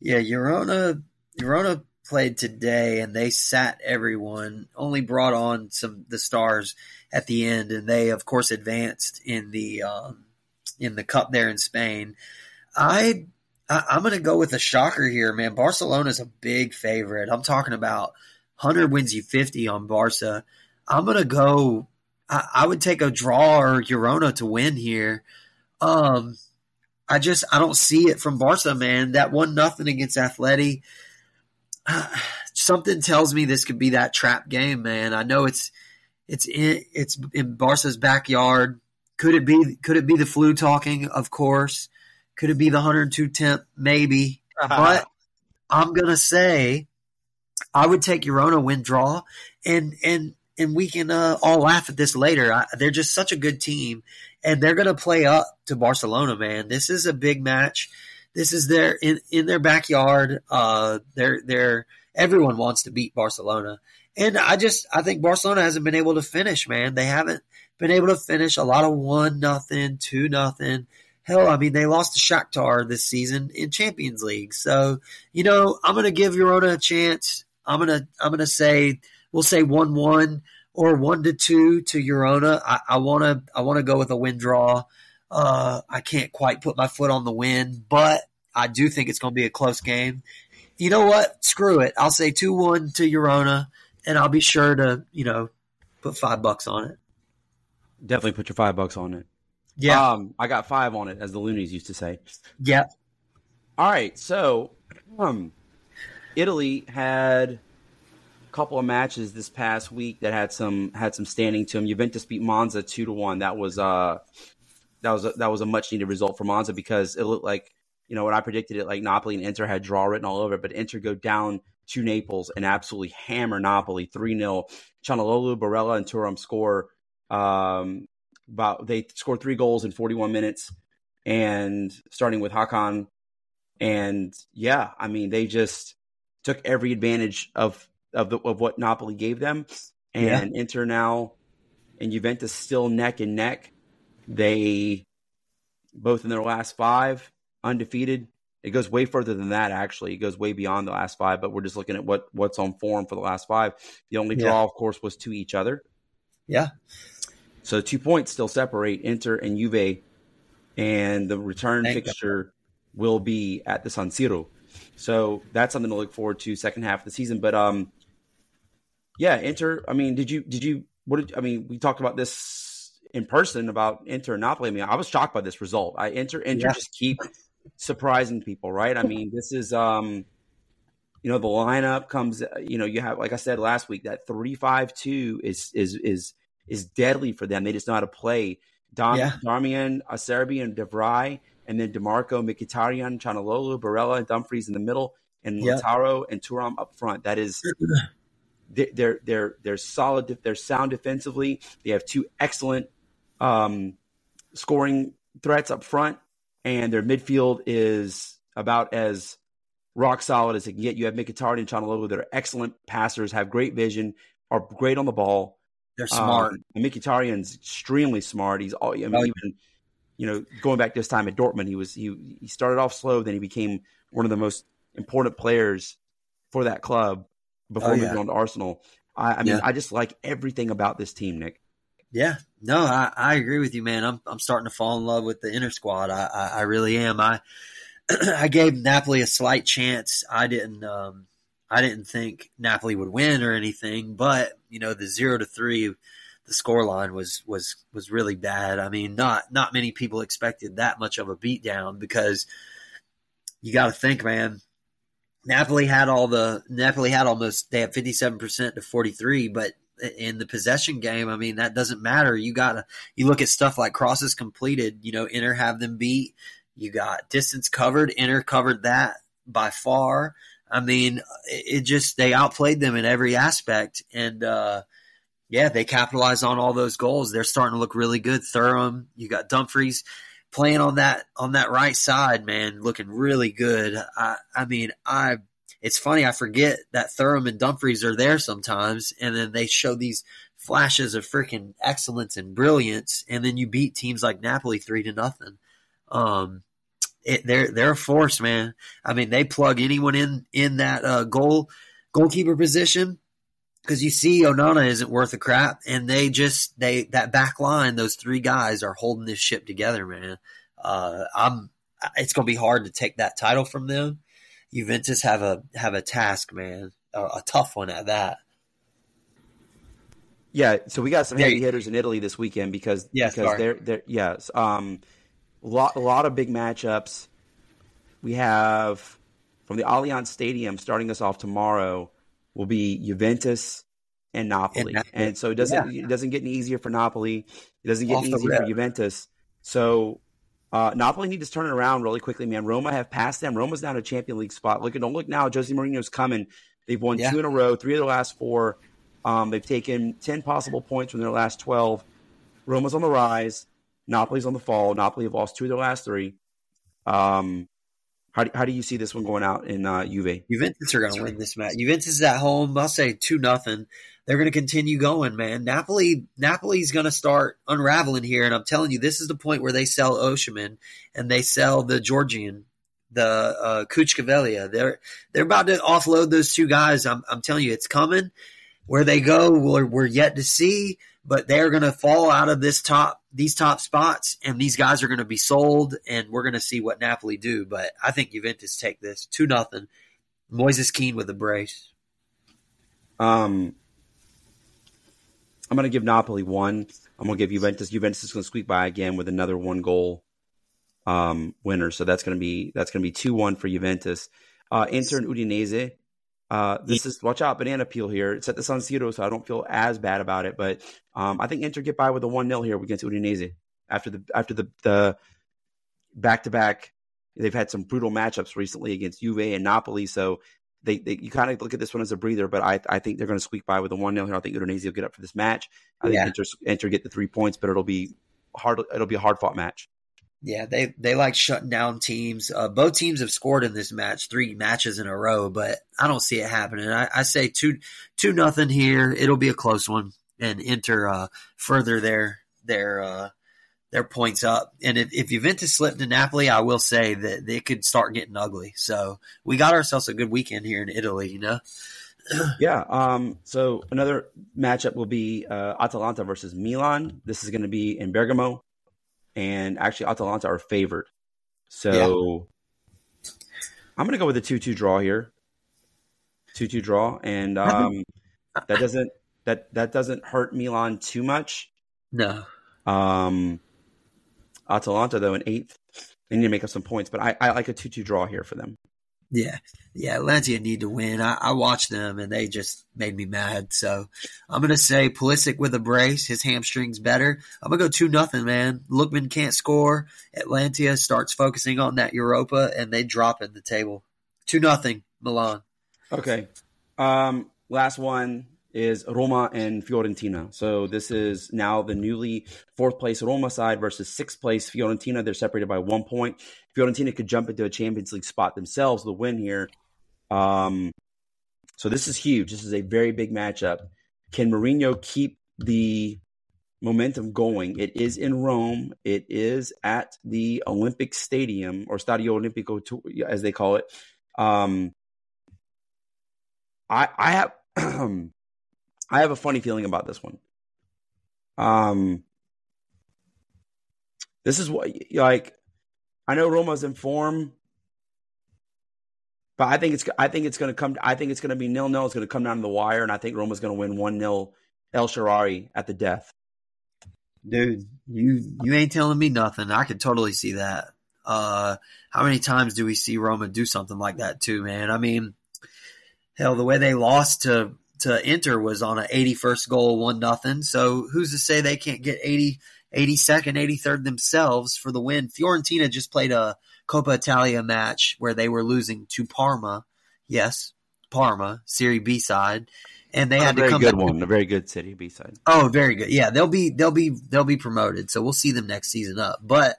yeah, Girona Girona played today and they sat everyone, only brought on some the stars at the end, and they of course advanced in the um, in the cup there in Spain. I, I am going to go with a shocker here, man. Barcelona's a big favorite. I'm talking about Hunter wins you 50 on Barca. I'm going to go. I, I, would take a draw or Girona to win here. Um, I just I don't see it from Barca, man. That one nothing against Atleti something tells me this could be that trap game, man. I know it's it's in it's in Barca's backyard. Could it be? Could it be the flu talking? Of course. Could it be the 102 temp? Maybe. But I'm gonna say I would take Girona win draw, and and and we can uh, all laugh at this later. I, they're just such a good team, and they're gonna play up to Barcelona, man. This is a big match. This is their in, in their backyard. Uh, they're they're everyone wants to beat Barcelona, and I just I think Barcelona hasn't been able to finish. Man, they haven't been able to finish. A lot of one nothing, two nothing. Hell, I mean they lost to Shakhtar this season in Champions League. So you know I'm gonna give Girona a chance. I'm gonna I'm gonna say we'll say one one or one to two to Girona. I want to I want to go with a win draw. Uh, I can't quite put my foot on the win, but I do think it's going to be a close game. You know what? Screw it. I'll say 2 1 to Girona, and I'll be sure to, you know, put five bucks on it. Definitely put your five bucks on it. Yeah. Um, I got five on it, as the Luniz used to say. Yeah. All right, so um, Italy had a couple of matches this past week that had some had some standing to them. Juventus beat Monza two to one. That was uh that was a, that was a much needed result for Monza because it looked like you know when I predicted it like Napoli and Inter had draw written all over it, but Inter go down to Naples and absolutely hammer Napoli three 0 Calhanoglu, Barella, and Thuram score um, about they scored three goals in 41 minutes and starting with Hakan. And yeah I mean they just took every advantage of of the, of what Napoli gave them. And Yeah. Inter now and Juventus still neck and neck. They both in their last 5 undefeated. It goes way further than that actually. It goes way beyond the last 5 but we're just looking at what what's on form for the last 5 the only Yeah. draw of course was to each other. Yeah. So two points still separate Inter and Juve, and the return Thank fixture will be at the San Siro. So that's something to look forward to second half of the season. But um, yeah, Inter. I mean, did you did you what did I mean? We talked about this in person about Inter and Napoli. I mean, I was shocked by this result. I Inter Inter Yeah. just keep surprising people, right? I mean, this is um. You know the lineup comes. You know you have, like I said last week, that three-five-two is is is is deadly for them. They just know how to play. Dom, Yeah. Darmian, Acerbi, and de Vrij, and then Dimarco, Mkhitaryan, Calhanoglu, Barella, and Dumfries in the middle, and Yeah. Lautaro and Thuram up front. That is, they- they're they're they're solid. They're sound defensively. They have two excellent um, scoring threats up front, and their midfield is about as rock solid as it can get. You have Mkhitaryan and Calhanoglu that are excellent passers, have great vision, are great on the ball. They're smart. Um, and Mkhitaryan's extremely smart. He's all. I mean, Oh, even you know, going back to his time at Dortmund, he was he he started off slow, then he became one of the most important players for that club before Oh, moving on to Arsenal. I, I mean, Yeah. I just like everything about this team, Nick. Yeah, no, I, I agree with you, man. I'm I'm starting to fall in love with the inner squad. I I, I really am. I I gave Napoli a slight chance. I didn't um I didn't think Napoli would win or anything, but you know the zero to three, the score line was was was really bad. I mean, not not many people expected that much of a beatdown because you got to think, man. Napoli had all the Napoli had almost they had fifty seven percent to forty three, but in the possession game, I mean that doesn't matter. You got to you look at stuff like crosses completed. You know, Inter have them beat. You got distance covered. Inter covered that by far. I mean, it, just they outplayed them in every aspect, and uh, yeah, they capitalized on all those goals. They're starting to look really good. Thuram, you got Dumfries playing on that on that right side, man, looking really good. I I mean, I it's funny I forget that Thuram and Dumfries are there sometimes, and then they show these flashes of freaking excellence and brilliance, and then you beat teams like Napoli three to nothing. Um, it, they're they're a force, man. I mean, they plug anyone in in that uh, goal goalkeeper position because you see Onana isn't worth a crap, and they just they that back line, those three guys are holding this ship together, man. Uh, I'm it's gonna be hard to take that title from them. Juventus have a have a task, man, a, a tough one at that. Yeah, so we got some heavy hitters in Italy this weekend because Yeah, because sorry. they're they're yes, um, lot a lot of big matchups. We have from the Allianz Stadium starting us off tomorrow will be Juventus and Napoli, And and, so it doesn't it doesn't get any easier for Napoli. It doesn't get Off any easier for. Juventus. So uh, Napoli need to turn it around really quickly, man. Roma have passed them. Roma's down a Champion League spot. Look, don't look now. Jose Mourinho's coming. They've won Yeah. two in a row, three of their last four. Um, they've taken 10 possible points from their last 12. Roma's on the rise. Napoli's on the fall. Napoli have lost two of their last three. Um, how, do, how do you see this one going out in uh, Juve? Juventus are going to win this match. Juventus is at home. I'll say two nothing. They're going to continue going, man. Napoli, Napoli's going to start unraveling here, and I'm telling you, this is the point where they sell Osimhen and they sell the Georgian, the uh, Kvaratskhelia. They're they're about to offload those two guys. I'm I'm telling you, it's coming. Where they go, we're, we're yet to see, but they're going to fall out of this top these top spots, and these guys are going to be sold, and we're going to see what Napoli do. But I think Juventus take this two nothing. Moises Kean with a brace. Um, I'm going to give Napoli one. I'm going to give Juventus. Juventus is going to squeak by again with another one goal um, winner. So that's going to be that's going to be two one for Juventus. Uh, Inter and Udinese. Uh, this is watch out banana peel here. It's at the San Siro, so I don't feel as bad about it. But um, I think Inter get by with a one 0 here against Udinese after the after the the back to back. They've had some brutal matchups recently against Juve and Napoli, so they, they you kind of look at this one as a breather. But I I think they're going to squeak by with a one 0 here. I think Udinese will get up for this match. I yeah. think Inter, Inter get the three points, but it'll be hard. It'll be a hard fought match. Yeah, they they like shutting down teams. Uh, both teams have scored in this match, three matches in a row, but I don't see it happening. I, I say two two nothing here. It'll be a close one, and Inter uh, further their their uh, their points up. And if, if Juventus slipped to Napoli, I will say that they could start getting ugly. So we got ourselves a good weekend here in Italy, you know. yeah. Um, so another matchup will be uh, Atalanta versus Milan. This is going to be in Bergamo and actually Atalanta are favored. So yeah. I'm going to go with a 2 2 draw here. 2 2 draw. And um, that doesn't that that doesn't hurt Milan too much. No. Um, Atalanta though in eighth, they need to make up some points, but I, I like a two two draw here for them. Yeah, yeah, Lancia need to win. I, I, watched them and they just made me mad. So I'm gonna say Pulisic with a brace, his hamstrings better. I'm gonna go two nothing, man. Lookman can't score. Atalanta starts focusing on that Europa and they drop in the table. Two nothing, Milan. Okay. Um, last one is Roma and Fiorentina. So this is now the newly fourth place Roma side versus sixth place Fiorentina. They're separated by one point. Fiorentina could jump into a Champions League spot themselves, the win here. Um, so this is huge. This is a very big matchup. Can Mourinho keep the momentum going? It is in Rome. It is at the Olympic Stadium or Stadio Olimpico, as they call it. Um, I, I have I have a funny feeling about this one. Um, this is what like I know Roma's in form, but I think it's I think it's going to come. I think it's going to be nil nil. It's going to come down to the wire, and I think Roma's going to win one 0 El Shaarawy at the death. Dude, you you ain't telling me nothing. I could totally see that. Uh, how many times do we see Roma do something like that too, man? I mean, hell, the way they lost to to Inter was on an 81st goal, one nothing. So who's to say they can't get 80, 82nd, 83rd themselves for the win? Fiorentina just played a Coppa Italia match where they were losing to Parma. Yes, Parma, Serie B side, and they a had to come good back. one, a very good Serie B side. Oh, very good. Yeah, they'll be they'll be they'll be promoted. So we'll see them next season up. But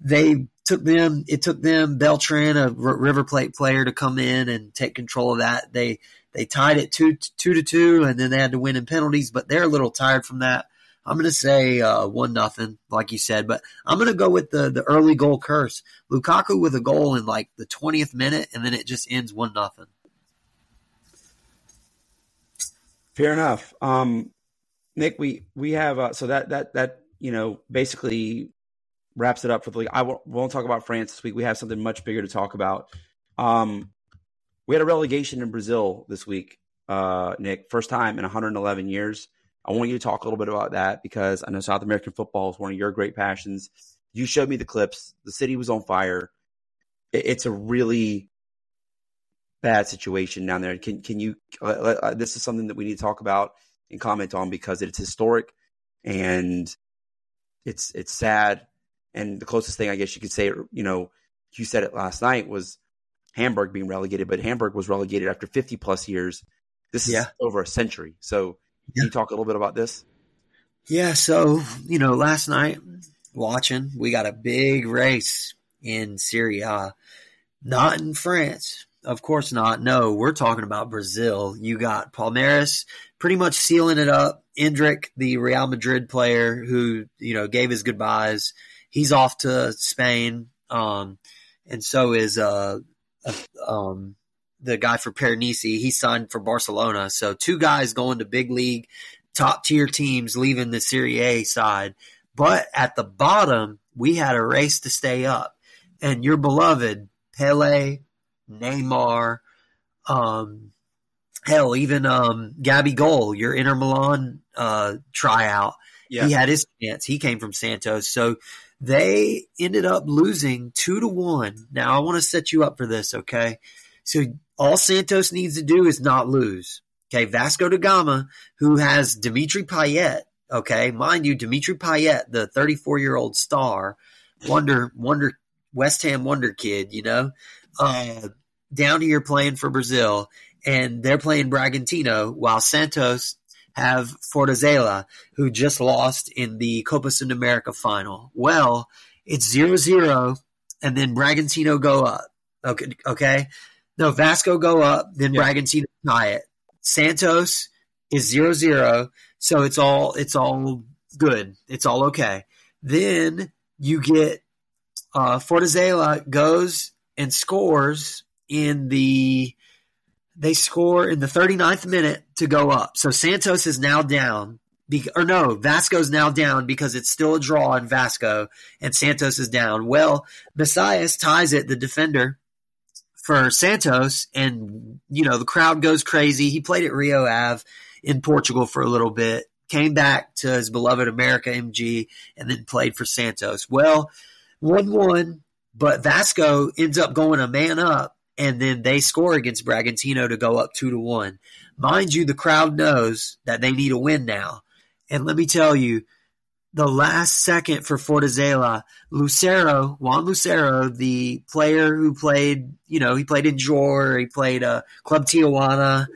they took them. It took them Beltran, a River Plate player, to come in and take control of that. They they tied it two two to two, and then they had to win in penalties. But they're a little tired from that. I'm going to say uh, one nothing, like you said, but I'm going to go with the the early goal curse. Lukaku with a goal in like the 20th minute, and then it just ends one nothing. Fair enough. Um, Nick, we we have uh, so that that that you know basically wraps it up for the league. I won't, won't talk about France this week. We have something much bigger to talk about. Um, we had a relegation in Brazil this week, uh, Nick. First time in 111 years. I want you to talk a little bit about that because I know South American football is one of your great passions. You showed me the clips. The city was on fire. It's a really bad situation down there. Can can you? Uh, uh, this is something that we need to talk about and comment on because it's historic and it's it's sad. And the closest thing I guess you could say, you know, you said it last night was Hamburg being relegated, but Hamburg was relegated after 50 plus years. This is yeah. over a century. So, can you talk a little bit about this? Yeah. So, you know, last night watching, we got a big race in Serie A, not in France. Of course not. No, we're talking about Brazil. You got Palmeiras pretty much sealing it up. Endrick, the Real Madrid player who, you know, gave his goodbyes, he's off to Spain. Um, and so is uh, um, the guy for Paranaense, he signed for Barcelona. So two guys going to big league, top tier teams leaving the Serie A side. But at the bottom, we had a race to stay up. And your beloved Pele, Neymar, um, hell, even um, Gabigol, your Inter Milan uh, tryout, Yeah. he had his chance. He came from Santos, so they ended up losing two to one. Now I want to set you up for this, okay? So all Santos needs to do is not lose. Okay, Vasco da Gama, who has Dimitri Payet, okay, mind you, Dimitri Payet, the 34 year old star, wonder, wonder, West Ham wonder kid, you know, uh, down here playing for Brazil, and they're playing Bragantino, while Santos have Fortaleza, who just lost in the Copa Sudamerica final. Well, it's 0-0, and then Bragantino go up. Okay, okay. No, Vasco go up, then Yeah. Bragantino tie it. Santos is 0-0, so it's all it's all good. It's all okay. Then you get uh Fortaleza goes and scores in the they score in the 39th minute to go up. So Santos is now down. Be, or no, Vasco's now down because it's still a draw in Vasco and Santos is down. Well, Messias ties it, the defender for Santos, and you know the crowd goes crazy. He played at Rio Ave in Portugal for a little bit, came back to his beloved America MG, and then played for Santos. Well, one one, but Vasco ends up going a man up, and then they score against Bragantino to go up two to one. Mind you, the crowd knows that they need a win now, and let me tell you. The last second for Fortaleza, Lucero, Juan Lucero, the player who played, you know, he played in Jor, he played uh, Club Tijuana,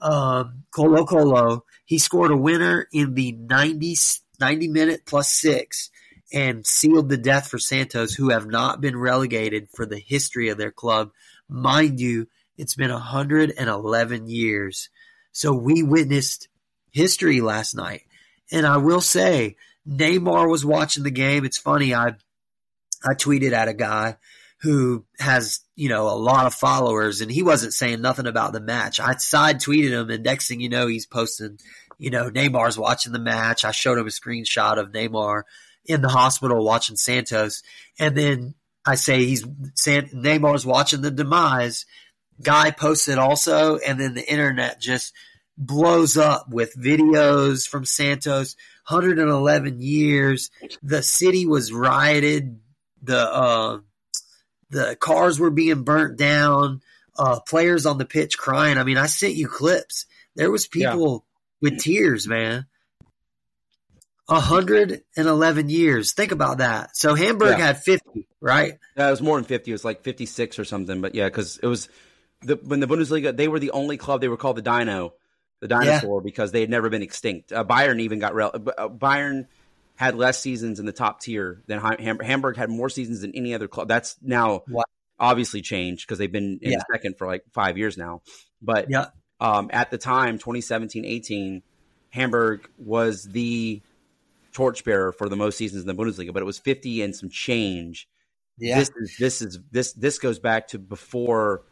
um, Colo Colo. He scored a winner in the 90, 90 minute plus six and sealed the death for Santos, who have not been relegated for the history of their club. Mind you, it's been 111 years. So we witnessed history last night. And I will say, Neymar was watching the game. It's funny, I I tweeted at a guy who has, you know, a lot of followers and he wasn't saying nothing about the match. I side tweeted him and next thing you know, he's posting, you know, Neymar's watching the match. I showed him a screenshot of Neymar in the hospital watching Santos. And then I say he's San, Neymar's watching the demise. Guy posted also, and then the internet just blows up with videos from Santos. 111 years. The city was rioted. The uh, the cars were being burnt down. Uh, players on the pitch crying. I mean, I sent you clips. There was people with tears, man. 111 years. Think about that. So Hamburg Yeah. had 50, right? Yeah, it was more than fifty. It was like fifty six or something. But yeah, because it was the when the Bundesliga they were the only club they were called the Dino, the dinosaur because they had never been extinct. Uh, Bayern even got rel- uh, Bayern had less seasons in the top tier than Ham- Hamburg had more seasons than any other club. That's now Wow. obviously changed because they've been in Yeah. second for like five years now. But Yeah. um, at the time, 2017-18, Hamburg was the torchbearer for the most seasons in the Bundesliga, but it was 50 and some change Yeah. this is this is this this goes back to before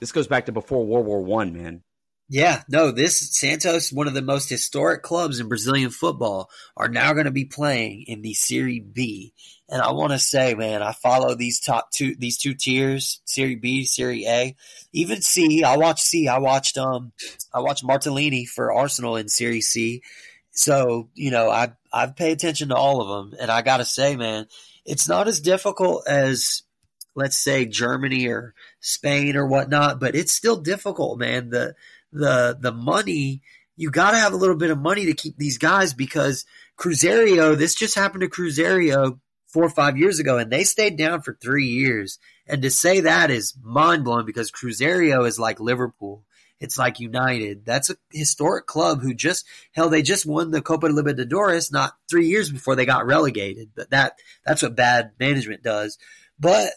this goes back to before World War One, man. Yeah, no, this Santos, one of the most historic clubs in Brazilian football, are now going to be playing in the Serie B. And I want to say, man, I follow these top two, these two tiers, Serie B, Serie A, even C. I watch C. I watched, um, I watched Martinelli for Arsenal in Serie C. So, you know, I, I've paid attention to all of them. And I got to say, man, it's not as difficult as, let's say, Germany or Spain or whatnot, but it's still difficult, man. The, the the money you got to have a little bit of money to keep these guys because Cruzeiro this just happened to Cruzeiro four or five years ago and they stayed down for three years and to say that is mind blowing because Cruzeiro is like Liverpool it's like United that's a historic club who just hell they just won the Copa Libertadores not three years before they got relegated but that that's what bad management does but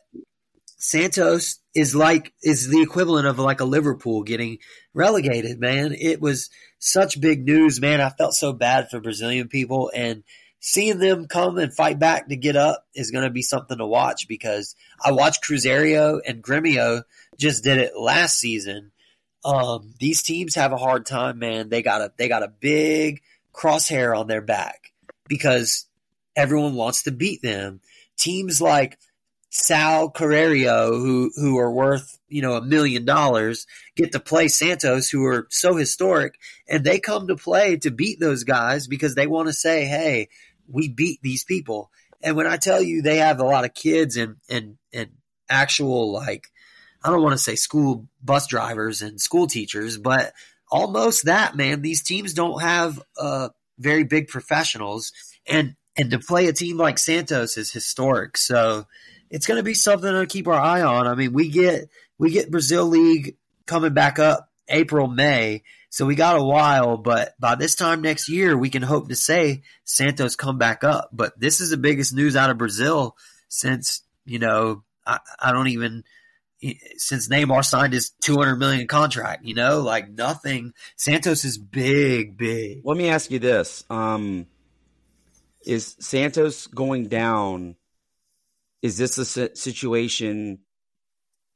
Santos is like is the equivalent of like a Liverpool getting relegated, man. It was such big news, man. I felt so bad for Brazilian people and seeing them come and fight back to get up is going to be something to watch because I watched Cruzeiro and Gremio just did it last season. Um, these teams have a hard time, man. They got a they got a big crosshair on their back because everyone wants to beat them. Teams like Sal Carreiro, who who are worth you know a million dollars, get to play Santos, who are so historic, and they come to play to beat those guys because they want to say, "Hey, we beat these people." And when I tell you they have a lot of kids and and and actual like I don't want to say school bus drivers and school teachers, but almost that man. These teams don't have uh, very big professionals, and and to play a team like Santos is historic. So it's going to be something to keep our eye on. I mean, we get we get Brazil League coming back up April May, so we got a while. But by this time next year, we can hope to say Santos come back up. But this is the biggest news out of Brazil since you know I, I don't even since Neymar signed his 200 million contract, you know, like nothing. Santos is big, big. Let me ask you this. Um, is Santos going down? Is this a situation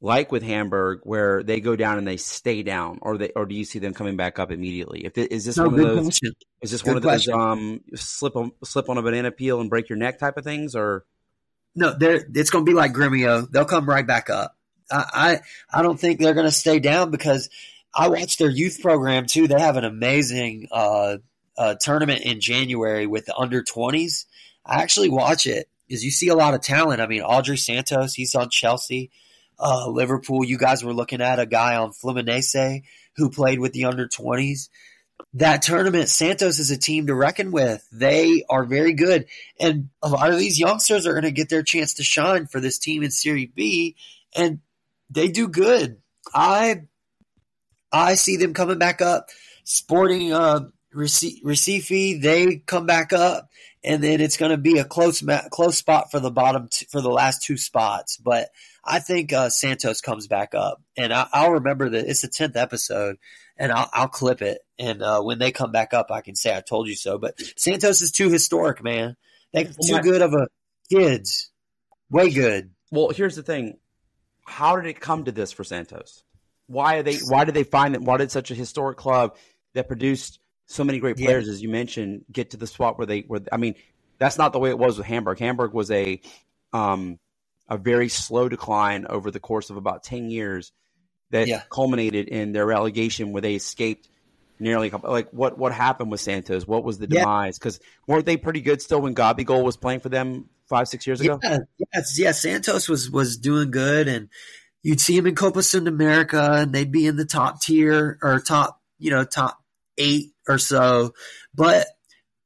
like with Hamburg where they go down and they stay down, or they, or do you see them coming back up immediately? If is this no, one of those? Question. Is this good one of question. those um slip on slip on a banana peel and break your neck type of things, or? No, it's going to be like Gremio. They'll come right back up. I I, don't think they're going to stay down because I watched their youth program too. They have an amazing uh, uh, tournament in January with the under twenties. I actually watch it because you see a lot of talent. I mean, Andrey Santos, he's on Chelsea, uh, Liverpool. You guys were looking at a guy on Fluminense who played with the under twenties. That tournament, Santos is a team to reckon with. They are very good, and a lot of these youngsters are going to get their chance to shine for this team in Serie B. And they do good. I I see them coming back up. Sporting uh, Recife, they come back up, and then it's going to be a close ma- close spot for the bottom t- for the last two spots. But I think uh, Santos comes back up, and I- will remember that it's the tenth episode, and I'll, I'll clip it. And uh, when they come back up, I can say I told you so. But Santos is too historic, man. They're too good of a kids, way good. Well, here's the thing: how did it come to this for Santos? Why are they? Why did they find that? Why did such a historic club that produced so many great players, yeah. as you mentioned, get to the spot where they were? I mean, that's not the way it was with Hamburg. Hamburg was a um, a very slow decline over the course of about ten years that yeah. culminated in their relegation, where they escaped nearly like what what happened with Santos? What was the demise? Because weren't they pretty good still when Gabigol was playing for them five six years ago? Yeah, yes, yeah. Santos was was doing good, and you'd see him in Copa Sudamerica, and they'd be in the top tier or top you know top eight or so, but.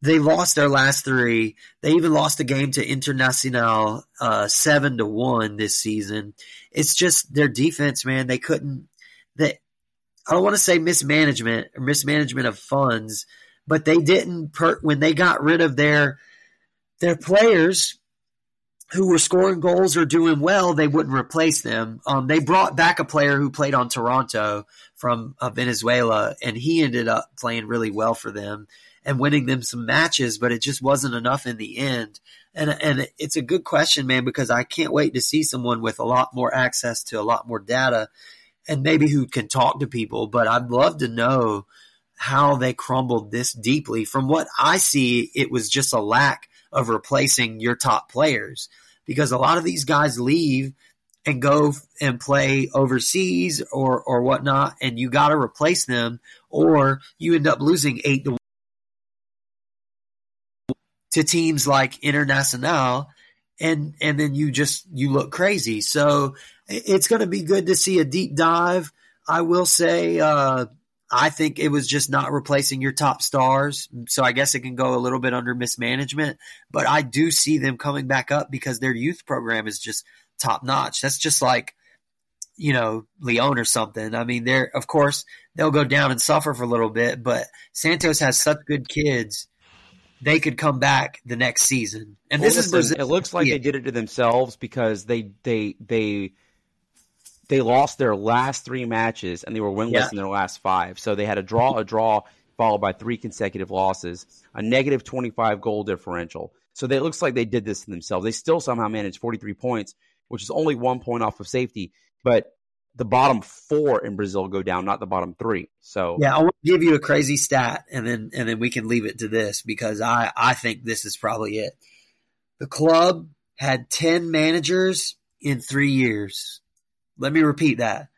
They lost their last three. They even lost a game to Internacional uh, seven to one this season. It's just their defense, man. They couldn't. They I don't want to say mismanagement or mismanagement of funds, but they didn't per, when they got rid of their their players who were scoring goals or doing well, they wouldn't replace them. Um, they brought back a player who played on Toronto from uh, Venezuela, and he ended up playing really well for them and winning them some matches, but it just wasn't enough in the end. And and it's a good question, man, because I can't wait to see someone with a lot more access to a lot more data and maybe who can talk to people, but I'd love to know how they crumbled this deeply. From what I see, it was just a lack of replacing your top players because a lot of these guys leave and go and play overseas or or whatnot, and you got to replace them, or you end up losing eight to to teams like Internacional, and and then you just you look crazy. So it's going to be good to see a deep dive. I will say, uh, I think it was just not replacing your top stars. So I guess it can go a little bit under mismanagement, but I do see them coming back up because their youth program is just top notch. That's just like, you know, Leon or something. I mean, they're, of course, they'll go down and suffer for a little bit, but Santos has such good kids. They could come back the next season. And well, this is Brazil. It looks like yeah. they did it to themselves because they, they, they, they lost their last three matches and they were winless yeah. in their last five. So they had a draw, a draw, followed by three consecutive losses, a negative 25 goal differential. So they, it looks like they did this to themselves. They still somehow managed 43 points, which is only one point off of safety. But the bottom four in Brazil go down, not the bottom three. So yeah, I want to give you a crazy stat, and then and then we can leave it to this because I I think this is probably it. The club had ten managers in three years. Let me repeat that.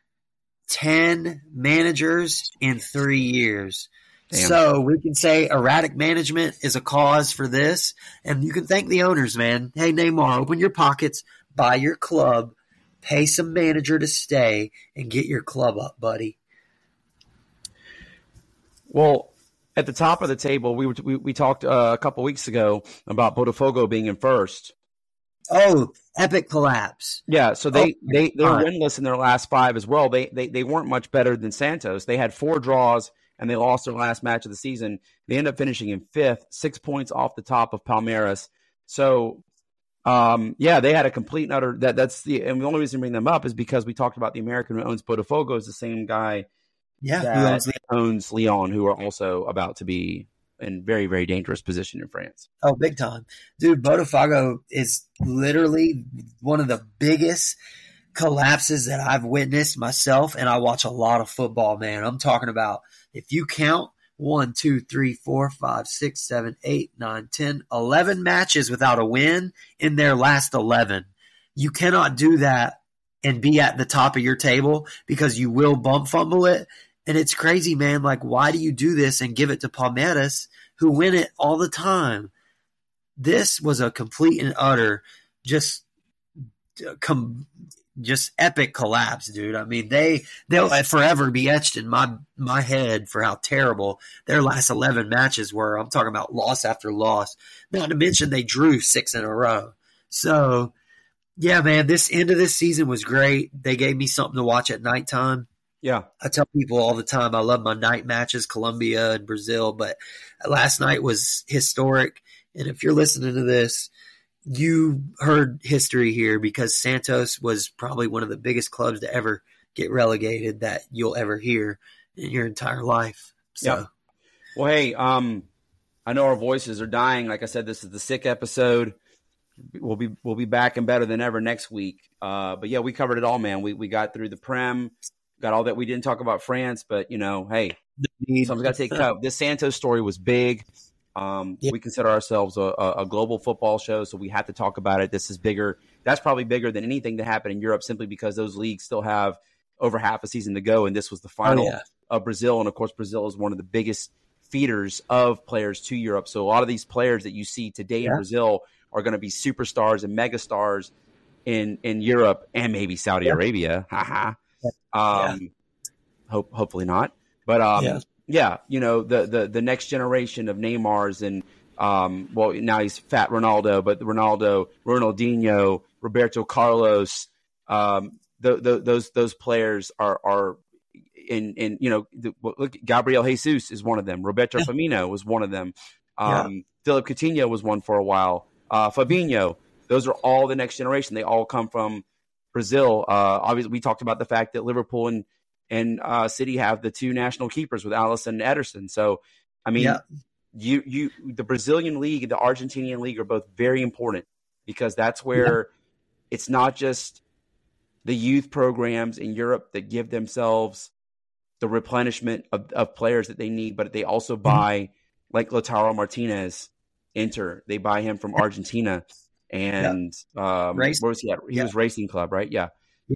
10 managers in three years. Damn. So we can say erratic management is a cause for this. And you can thank the owners, man. Hey, Neymar, open your pockets, buy your club, pay some manager to stay, and get your club up, buddy. Well, at the top of the table, we we, we talked uh, a couple weeks ago about Botafogo being in first. Oh, epic collapse! Yeah, so they oh, they they're winless in their last five as well. They they they weren't much better than Santos. They had four draws and they lost their last match of the season. They end up finishing in fifth, six points off the top of Palmeiras. So, um, yeah, they had a complete and utter. That that's the and the only reason to bring them up is because we talked about the American who owns Botafogo is the same guy. Yeah, who owns, owns Lyon, who are also about to be in very very dangerous position in France. Oh, big time, dude! Botafogo is literally one of the biggest collapses that I've witnessed myself, and I watch a lot of football. Man, I'm talking about if you count one, two, three, four, five, six, seven, eight, nine, ten, eleven matches without a win in their last eleven, you cannot do that and be at the top of your table because you will bump fumble it and it's crazy, man. Like, why do you do this and give it to Palmeiras, who win it all the time? This was a complete and utter, just com- just epic collapse, dude. I mean, they they'll forever be etched in my my head for how terrible their last eleven matches were. I'm talking about loss after loss. Not to mention they drew six in a row. So, yeah, man, this end of this season was great. They gave me something to watch at nighttime. Yeah. I tell people all the time I love my night matches, Colombia and Brazil, but last night was historic. And if you're listening to this, you heard history here because Santos was probably one of the biggest clubs to ever get relegated that you'll ever hear in your entire life. So. Yeah. Well, hey, um, I know our voices are dying. Like I said, this is the sick episode. We'll be we'll be back and better than ever next week. Uh, but yeah, we covered it all, man. We we got through the Prem, got all that. We didn't talk about France, but you know, hey, someone's got to take cut. This Santos story was big. Um, We consider ourselves a, a, global football show, so we have to talk about it. This is bigger. That's probably bigger than anything that happened in Europe, simply because those leagues still have over half a season to go, and this was the oh, final oh, yeah. of Brazil. And of course, Brazil is one of the biggest feeders of players to Europe. So a lot of these players that you see today yeah. in Brazil are going to be superstars and megastars in in Europe and maybe Saudi yeah. Arabia. Haha. Um, hope hopefully not. But um, yeah, you know the the the next generation of Neymars and um, well now he's fat Ronaldo, but Ronaldo, Ronaldinho, Roberto Carlos, um, the, the, those those players are are in in you know the, look Gabriel Jesus is one of them. Roberto yeah. Firmino was one of them. Um, yeah. Philippe Coutinho was one for a while. Uh, Fabinho, those are all the next generation. They all come from Brazil. Uh, obviously, we talked about the fact that Liverpool and and uh, City have the two national keepers with Alisson and Ederson. So, I mean, yeah. you you the Brazilian league, the Argentinian league are both very important because that's where yeah. it's not just the youth programs in Europe that give themselves the replenishment of, of players that they need, but they also mm-hmm. buy mm-hmm. like Lautaro Martinez, Inter. They buy him from Argentina, and yeah. um, where was he at? He was Racing Club, right? Yeah.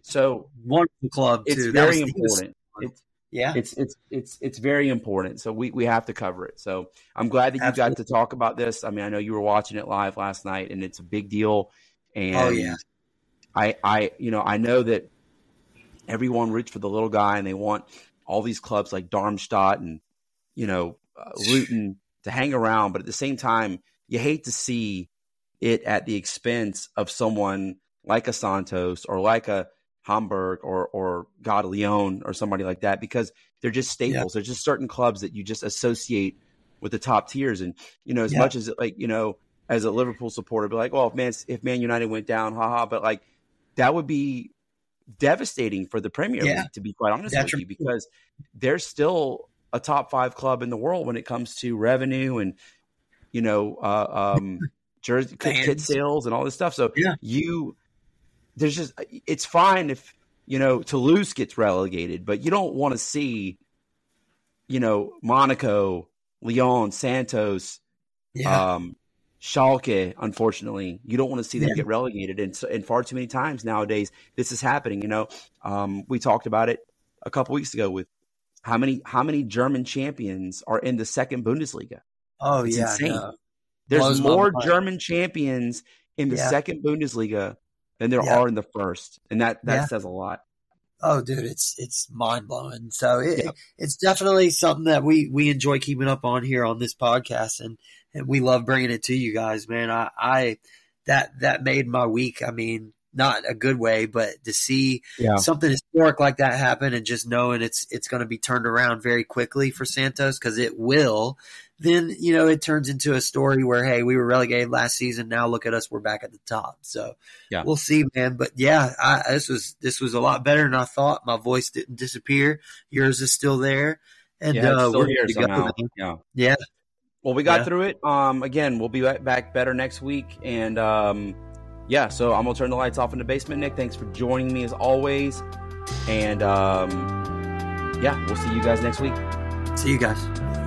So wonderful club. It's too. very important. It's, yeah, it's it's it's it's very important. So we we have to cover it. So I'm glad that you Absolutely. got to talk about this. I mean, I know you were watching it live last night, and it's a big deal. And oh yeah, I I you know I know that everyone roots for the little guy, and they want all these clubs like Darmstadt and you know uh, Luton to hang around, but at the same time, you hate to see it at the expense of someone like a Santos or like a Hamburg or or God Lyon or somebody like that because they're just staples. Yeah. There's just certain clubs that you just associate with the top tiers. And you know, as yeah. much as like you know, as a Liverpool supporter, be like, well, if Man if Man United went down, haha. But like that would be devastating for the Premier yeah. League, to be quite honest That's with you, because they're still a top five club in the world when it comes to revenue and you know, uh, um, jersey kit sales and all this stuff. So yeah. you there's just it's fine if you know Toulouse gets relegated, but you don't want to see you know Monaco, Lyon, Santos, yeah. um, Schalke, unfortunately, you don't want to see them Yeah. get relegated, and, so- and far too many times nowadays this is happening. You know, um, we talked about it a couple weeks ago with how many how many German champions are in the second Bundesliga. Oh It's yeah, insane. no. There's more. German champions in the Yeah. second Bundesliga than there Yeah. are in the first, and that that Yeah. says a lot. Oh, dude, it's it's mind blowing. So it, Yeah. it's definitely something that we we enjoy keeping up on here on this podcast, and and we love bringing it to you guys, man. I I that that made my week. I mean, not a good way, but to see Yeah. something historic like that happen, and just knowing it's it's going to be turned around very quickly for Santos because it will. Then you know it turns into a story where hey, we were relegated last season. Now look at us, we're back at the top. So Yeah. we'll see, man. But yeah, I, this was this was a lot better than I thought. My voice didn't disappear. Yours is still there, and yeah, uh, still we're here go, Yeah. Yeah. Well, we got Yeah. through it. Um, again, we'll be back- back better next week, and um, yeah. So I'm gonna turn the lights off in the basement. Nick, thanks for joining me as always, and um, yeah, we'll see you guys next week. See you guys.